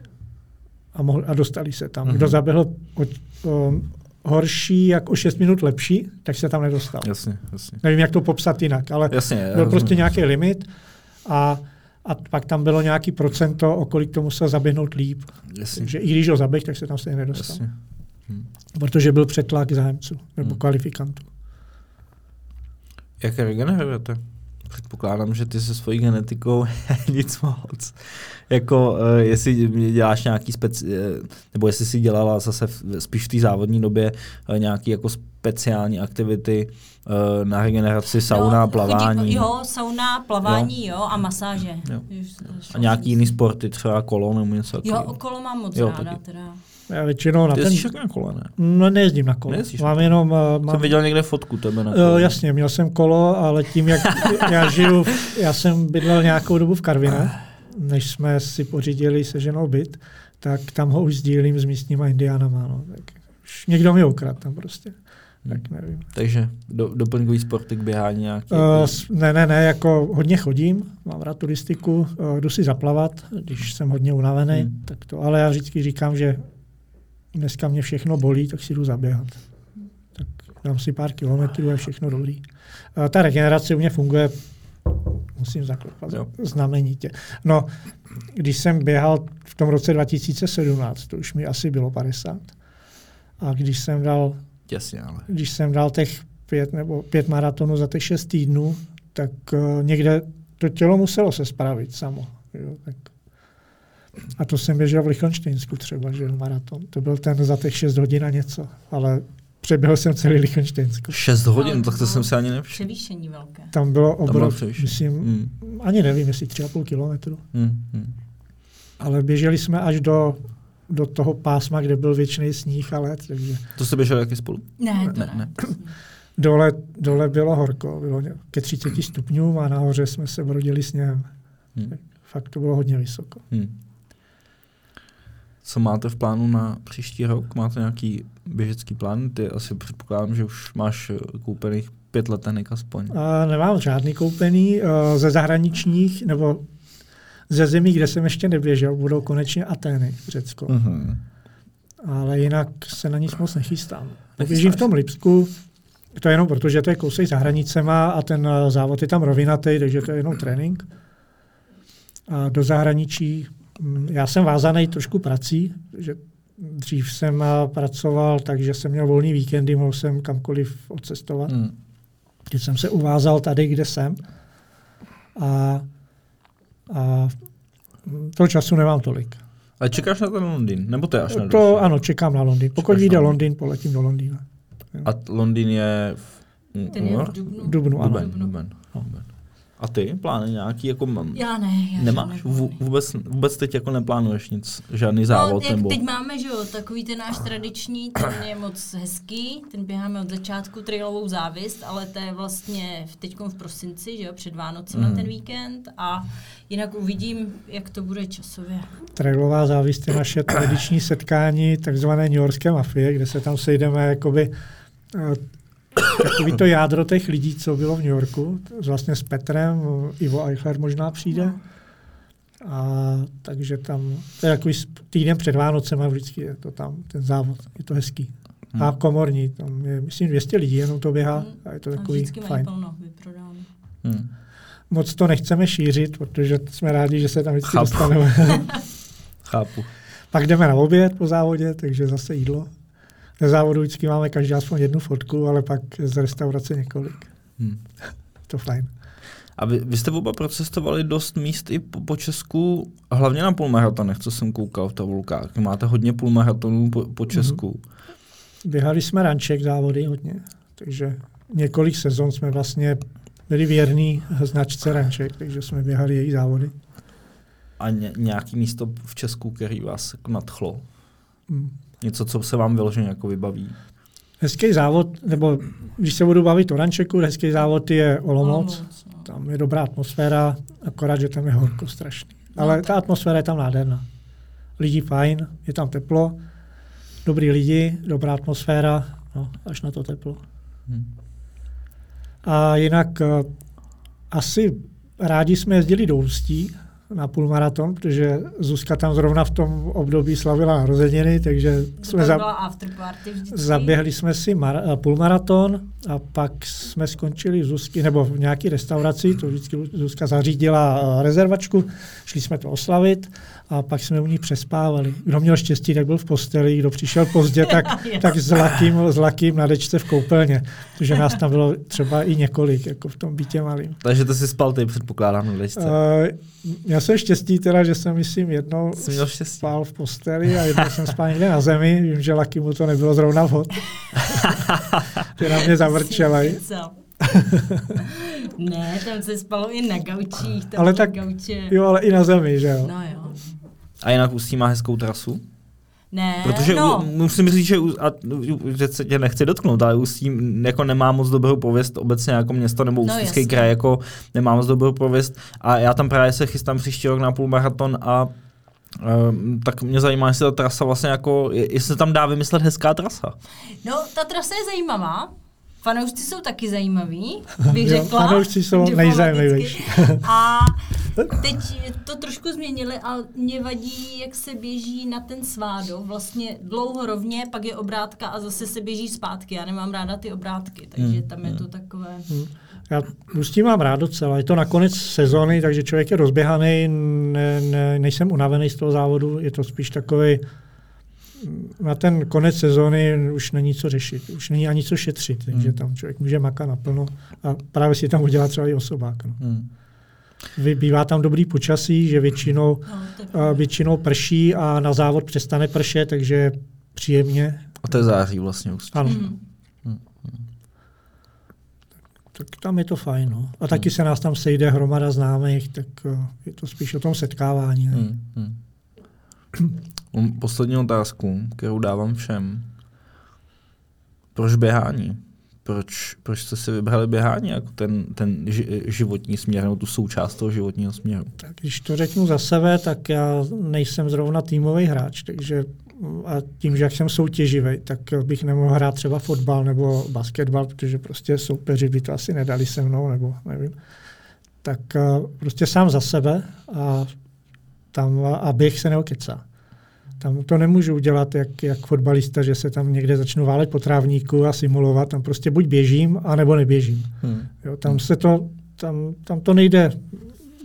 a, mohli, a dostali se tam. Mhm. Kdo zaběhl o, o, horší, jak o 6 minut lepší, tak se tam nedostal. Jasně, jasně. Nevím, jak to popsat jinak, ale Jasně, byl prostě nějaký limit a, a pak tam bylo nějaký procento, o kolik to musel zaběhnout líp. Jasně, Takže i když ho zaběh, tak se tam stejně nedostal. jasně. Hm. Protože byl přetlak zájemců nebo Hmm. kvalifikantů. Jak regenerujete? Předpokládám, že ty se svojí genetikou nic moc. Jako, uh, jestli děláš nějaký speci... eh, nebo jestli si dělala zase v, spíš v té závodní době uh, nějaký jako speciální aktivity uh, na regeneraci, sauna, jo, plavání Chodí, jo, sauna, plavání, jo, a masáže. Jo. A nějaký jiný sporty, třeba kolo nebo něco Jo, okolo mám moc Jo, ráda taky. teda. Já většinou na Ty ten... na kole, ne? No nejezdím na kolo. Nejezdíš mám kole. jenom... Uh, Jsem mám, viděl někde fotku tebe na Jo, kole. jasně, měl jsem kolo, ale tím, jak já žiju, v- já jsem bydlel nějakou dobu v Karvine, než jsme si pořídili se ženou byt, tak tam ho už sdílím s místníma indiánama. No. Tak už někdo mi ukradl tam prostě. Tak nevím. Takže do, doplňkový sporty k běhání nějaký. Uh, ne, ne, ne, jako hodně chodím, mám rád turistiku, uh, jdu si zaplavat, když jsem hodně unavený, Hmm. tak to, ale já vždycky říkám, že dneska mě všechno bolí, tak si jdu zaběhat. Tak dám si pár kilometrů a všechno dobrý. Uh, ta regenerace u mě funguje, musím zaklepat, Jo. znamenitě. No, když jsem běhal v tom roce 2017, to už mi asi bylo 50, a když jsem dal Těsně, ale. když jsem dal těch pět nebo pět maratonů za těch šest týdnů, tak uh, někde to tělo muselo se spravit samo. Jo, tak. A to jsem běžel v Lichtensteinsku třeba, že jo, maraton. To byl ten za těch šest hodin a něco, ale přeběhl jsem celý Lichtensteinsko. 6 hodin, No, tak to no. jsem si ani nevšiml. Převýšení velké. Tam bylo Tam bylo obrov, převýšení. myslím, Hmm. ani nevím, jestli tři a půl kilometru. Hmm. Hmm. Ale běželi jsme až do, do toho pásma, kde byl věčný sníh a led, takže To jste běželi taky spolu? Ne, to Ne, ne. ne. Dole, dole bylo horko, bylo ke 30 stupňům a nahoře jsme se brodili sněhem. Hmm. Fakt to bylo hodně vysoko. Hmm. Co máte v plánu na příští rok? Máte nějaký běžecký plán? Ty asi předpokládám, že už máš eh, koupených pět letenek aspoň. A nemám žádný koupený uh, ze zahraničních nebo ze zemí, kde jsem ještě neběžel, budou konečně Atény, Řecko. Mhm. Ale jinak se na nic moc nechystám. Běžím v tom Lipsku, to je jenom proto, že to je kousek za hranicema a ten závod je tam rovinatý, takže to je jenom trénink. A do zahraničí, já jsem vázaný trošku prací, že dřív jsem eh, pracoval, takže jsem měl volný víkendy, mohl jsem kamkoliv odcestovat. Hmm. Teď jsem se uvázal tady, kde jsem. A, a toho času nemám tolik. Ale čekáš na ten Londýn? Nebo to je až na To ano, čekám na Londýn. Pokud vyjde na Londýn, poletím do Londýna. A Londýn je v Ten je v Dubnu. Dubnu, ano. Duben, duben, No. duben. A ty plány nějaký jako mám? Já ne. Já Nemáš? Vů, vůbec, vůbec teď jako neplánuješ nic, žádný závod? No, jak nebo... teď máme, že jo, takový ten náš tradiční, ten je moc hezký, ten běháme od začátku trailovou závist, ale to je vlastně teď v prosinci, že jo, před Vánocem mm. na ten víkend a jinak uvidím, jak to bude časově. Trailová závist je naše tradiční setkání takzvané New Yorkské mafie, kde se tam sejdeme jakoby eh, takový to jádro těch lidí, co bylo v New Yorku, vlastně s Petrem, Ivo Eichler možná přijde. A takže tam, to je takový týden před Vánocem a vždycky je to tam, ten závod, je to hezký. Hmm. A komorní, tam je, myslím, 200 lidí jenom to běhá hmm. a je to takový vždycky fajn. Plno, hmm. Moc to nechceme šířit, protože jsme rádi, že se tam vždycky Chápu. dostaneme. Chápu. Pak jdeme na oběd po závodě, takže zase jídlo. Na závodu vždycky máme každý aspoň jednu fotku, ale pak z restaurace několik. Hmm. to fajn. A vy, vy jste oba procestovali dost míst i po, po Česku, hlavně na půlmaratonech, co jsem koukal v tabulkách. Máte hodně půlmaratonů po, po Česku. Mm-hmm. Běhali jsme ranček závody hodně, takže několik sezon jsme vlastně byli věrní značce ranček, takže jsme běhali její závody. A ně, nějaký místo v Česku, který vás jako nadchlo? Mm. Něco, co se vám vyloženě jako vybaví? Hezký závod, nebo když se budu bavit o Rančeku, hezký závod je Olomouc. No. Tam je dobrá atmosféra, akorát, že tam je horko strašný. Ale ta atmosféra je tam nádherná. Lidi fajn, je tam teplo, dobrý lidi, dobrá atmosféra, no, až na to teplo. Hmm. A jinak uh, asi rádi jsme jezdili do Ústí, na půlmaraton, protože Zuzka tam zrovna v tom období slavila narozeniny, takže to jsme za, zaběhli jsme si mar, půlmaraton a pak jsme skončili v Zuzky, nebo v nějaké restauraci, to vždycky Zuzka zařídila eh, rezervačku, šli jsme to oslavit a pak jsme u ní přespávali. Kdo měl štěstí, tak byl v posteli, kdo přišel pozdě, tak, tak s, lakým, s lakým na dečce v koupelně, protože nás tam bylo třeba i několik, jako v tom bytě malým. Takže to si spal ty, předpokládám, na dečce. Uh, já jsem štěstí teda, že jsem, myslím, jednou měl spal v posteli a jednou jsem spal někde na zemi. Vím, že Laky mu to nebylo zrovna vhod. že na mě zavrčelej. ne, tam se spalo i na gaučích. Tam ale tak, gauče. jo, ale i na zemi, že jo? No jo. A jinak Ústí má hezkou trasu? Ne, Protože no. musím říct, že, a, že se tě nechci dotknout, ale Ústí jako nemá moc dobrou pověst obecně jako město nebo no, Ústecký no, kraj jako nemá moc dobrou pověst a já tam právě se chystám příští rok na půlmaraton a Um, tak mě zajímá, jestli ta trasa vlastně jako, jestli se tam dá vymyslet hezká trasa. No, ta trasa je zajímavá, Fanoušci jsou taky zajímaví, bych řekla. Fanoušci jsou nejzajímavější. A teď to trošku změnili, ale mě vadí, jak se běží na ten svádo. Vlastně dlouho rovně, pak je obrátka a zase se běží zpátky. Já nemám ráda ty obrátky, takže hmm. tam je to takové... Hmm. Já Ústí mám rád docela. Je to na konec sezóny, takže člověk je rozběhaný, ne, ne, nejsem unavený z toho závodu, je to spíš takový na ten konec sezóny už není co řešit, už není ani co šetřit, takže hmm. tam člověk může makat naplno a právě si tam udělat třeba i osobák. No. Hmm. Bývá tam dobrý počasí, že většinou, no, většinou prší a na závod přestane pršet, takže příjemně. A to je září vlastně už. Ano. Hmm. Hmm. Tak tam je to fajn. No. A taky hmm. se nás tam sejde hromada známých, tak je to spíš o tom setkávání. Hmm. Hmm. Poslední otázku, kterou dávám všem. Proč běhání? Proč, proč jste si vybrali běhání jako ten, ten životní směr, nebo tu součást toho životního směru? Tak když to řeknu za sebe, tak já nejsem zrovna týmový hráč, takže a tím, že jak jsem soutěživý, tak bych nemohl hrát třeba fotbal nebo basketbal, protože prostě soupeři by to asi nedali se mnou, nebo nevím. Tak prostě sám za sebe a tam a běh se neokecá. Tam to nemůžu udělat jak, jak fotbalista, že se tam někde začnu válet po trávníku a simulovat. Tam prostě buď běžím, anebo neběžím. Hmm. Jo, tam se to, tam, tam to nejde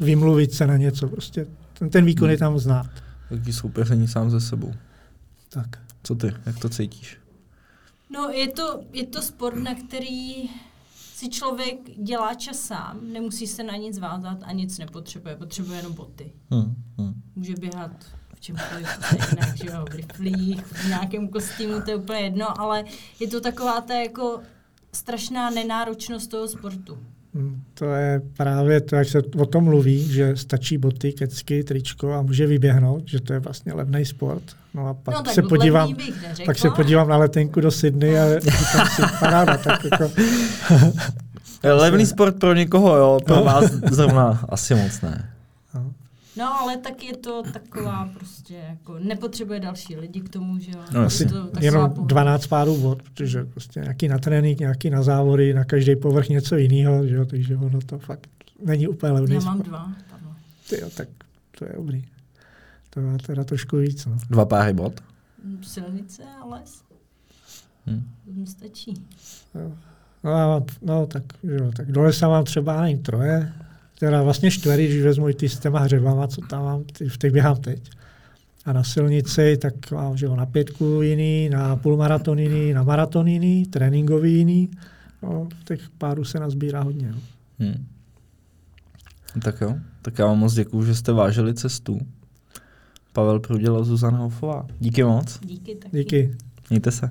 vymluvit se na něco. Prostě ten, ten výkon hmm. je tam znát. Jaký soupeření sám ze sebou. Tak. Co ty? Jak to cítíš? No, je to, je to sport, na který si člověk dělá čas sám, nemusí se na nic vázat a nic nepotřebuje, potřebuje jenom boty. Hmm, hmm. Může běhat v čemkoliv jinak, že jo, v riflích, v nějakém kostýmu, to je úplně jedno, ale je to taková ta jako strašná nenáročnost toho sportu. Hm, To je právě to, jak se o tom mluví, že stačí boty, kecky, tričko a může vyběhnout, že to je vlastně levný sport. No a pak no, se podívám, pak se podívám na letenku do Sydney a říkám si, paráda, tak jako, Levný sport pro někoho, jo, pro No. vás zrovna asi moc ne. No. No, ale tak je to taková prostě jako, nepotřebuje další lidi k tomu, že jo. No, Je jasně. to jenom pohoda. 12 párů vod, protože prostě nějaký na trénink, nějaký na závody, na každý povrch něco jiného, že jo, takže ono to fakt není úplně levný Já mám sport. dva. Pavle. Tyjo, tak to je dobrý. To má teda trošku víc, no. Dva páry bod. Silnice a les. Hm. To mi stačí. Jo. No, mám, no tak, jo, tak do lesa mám třeba nevím, troje, teda vlastně čtvery, když vezmu i ty s těma hřebama, co tam mám, ty, v těch běhám teď. A na silnici, tak mám že jo, na pětku jiný, na půlmaraton jiný, na maraton jiný, tréninkový jiný. No, těch párů se nazbírá hodně. No. Hm. Tak jo, tak já vám moc děkuju, že jste vážili cestu. Pavel Pruděl a Zuzana Hofová. Díky moc, Díky taky. Díky. mějte se.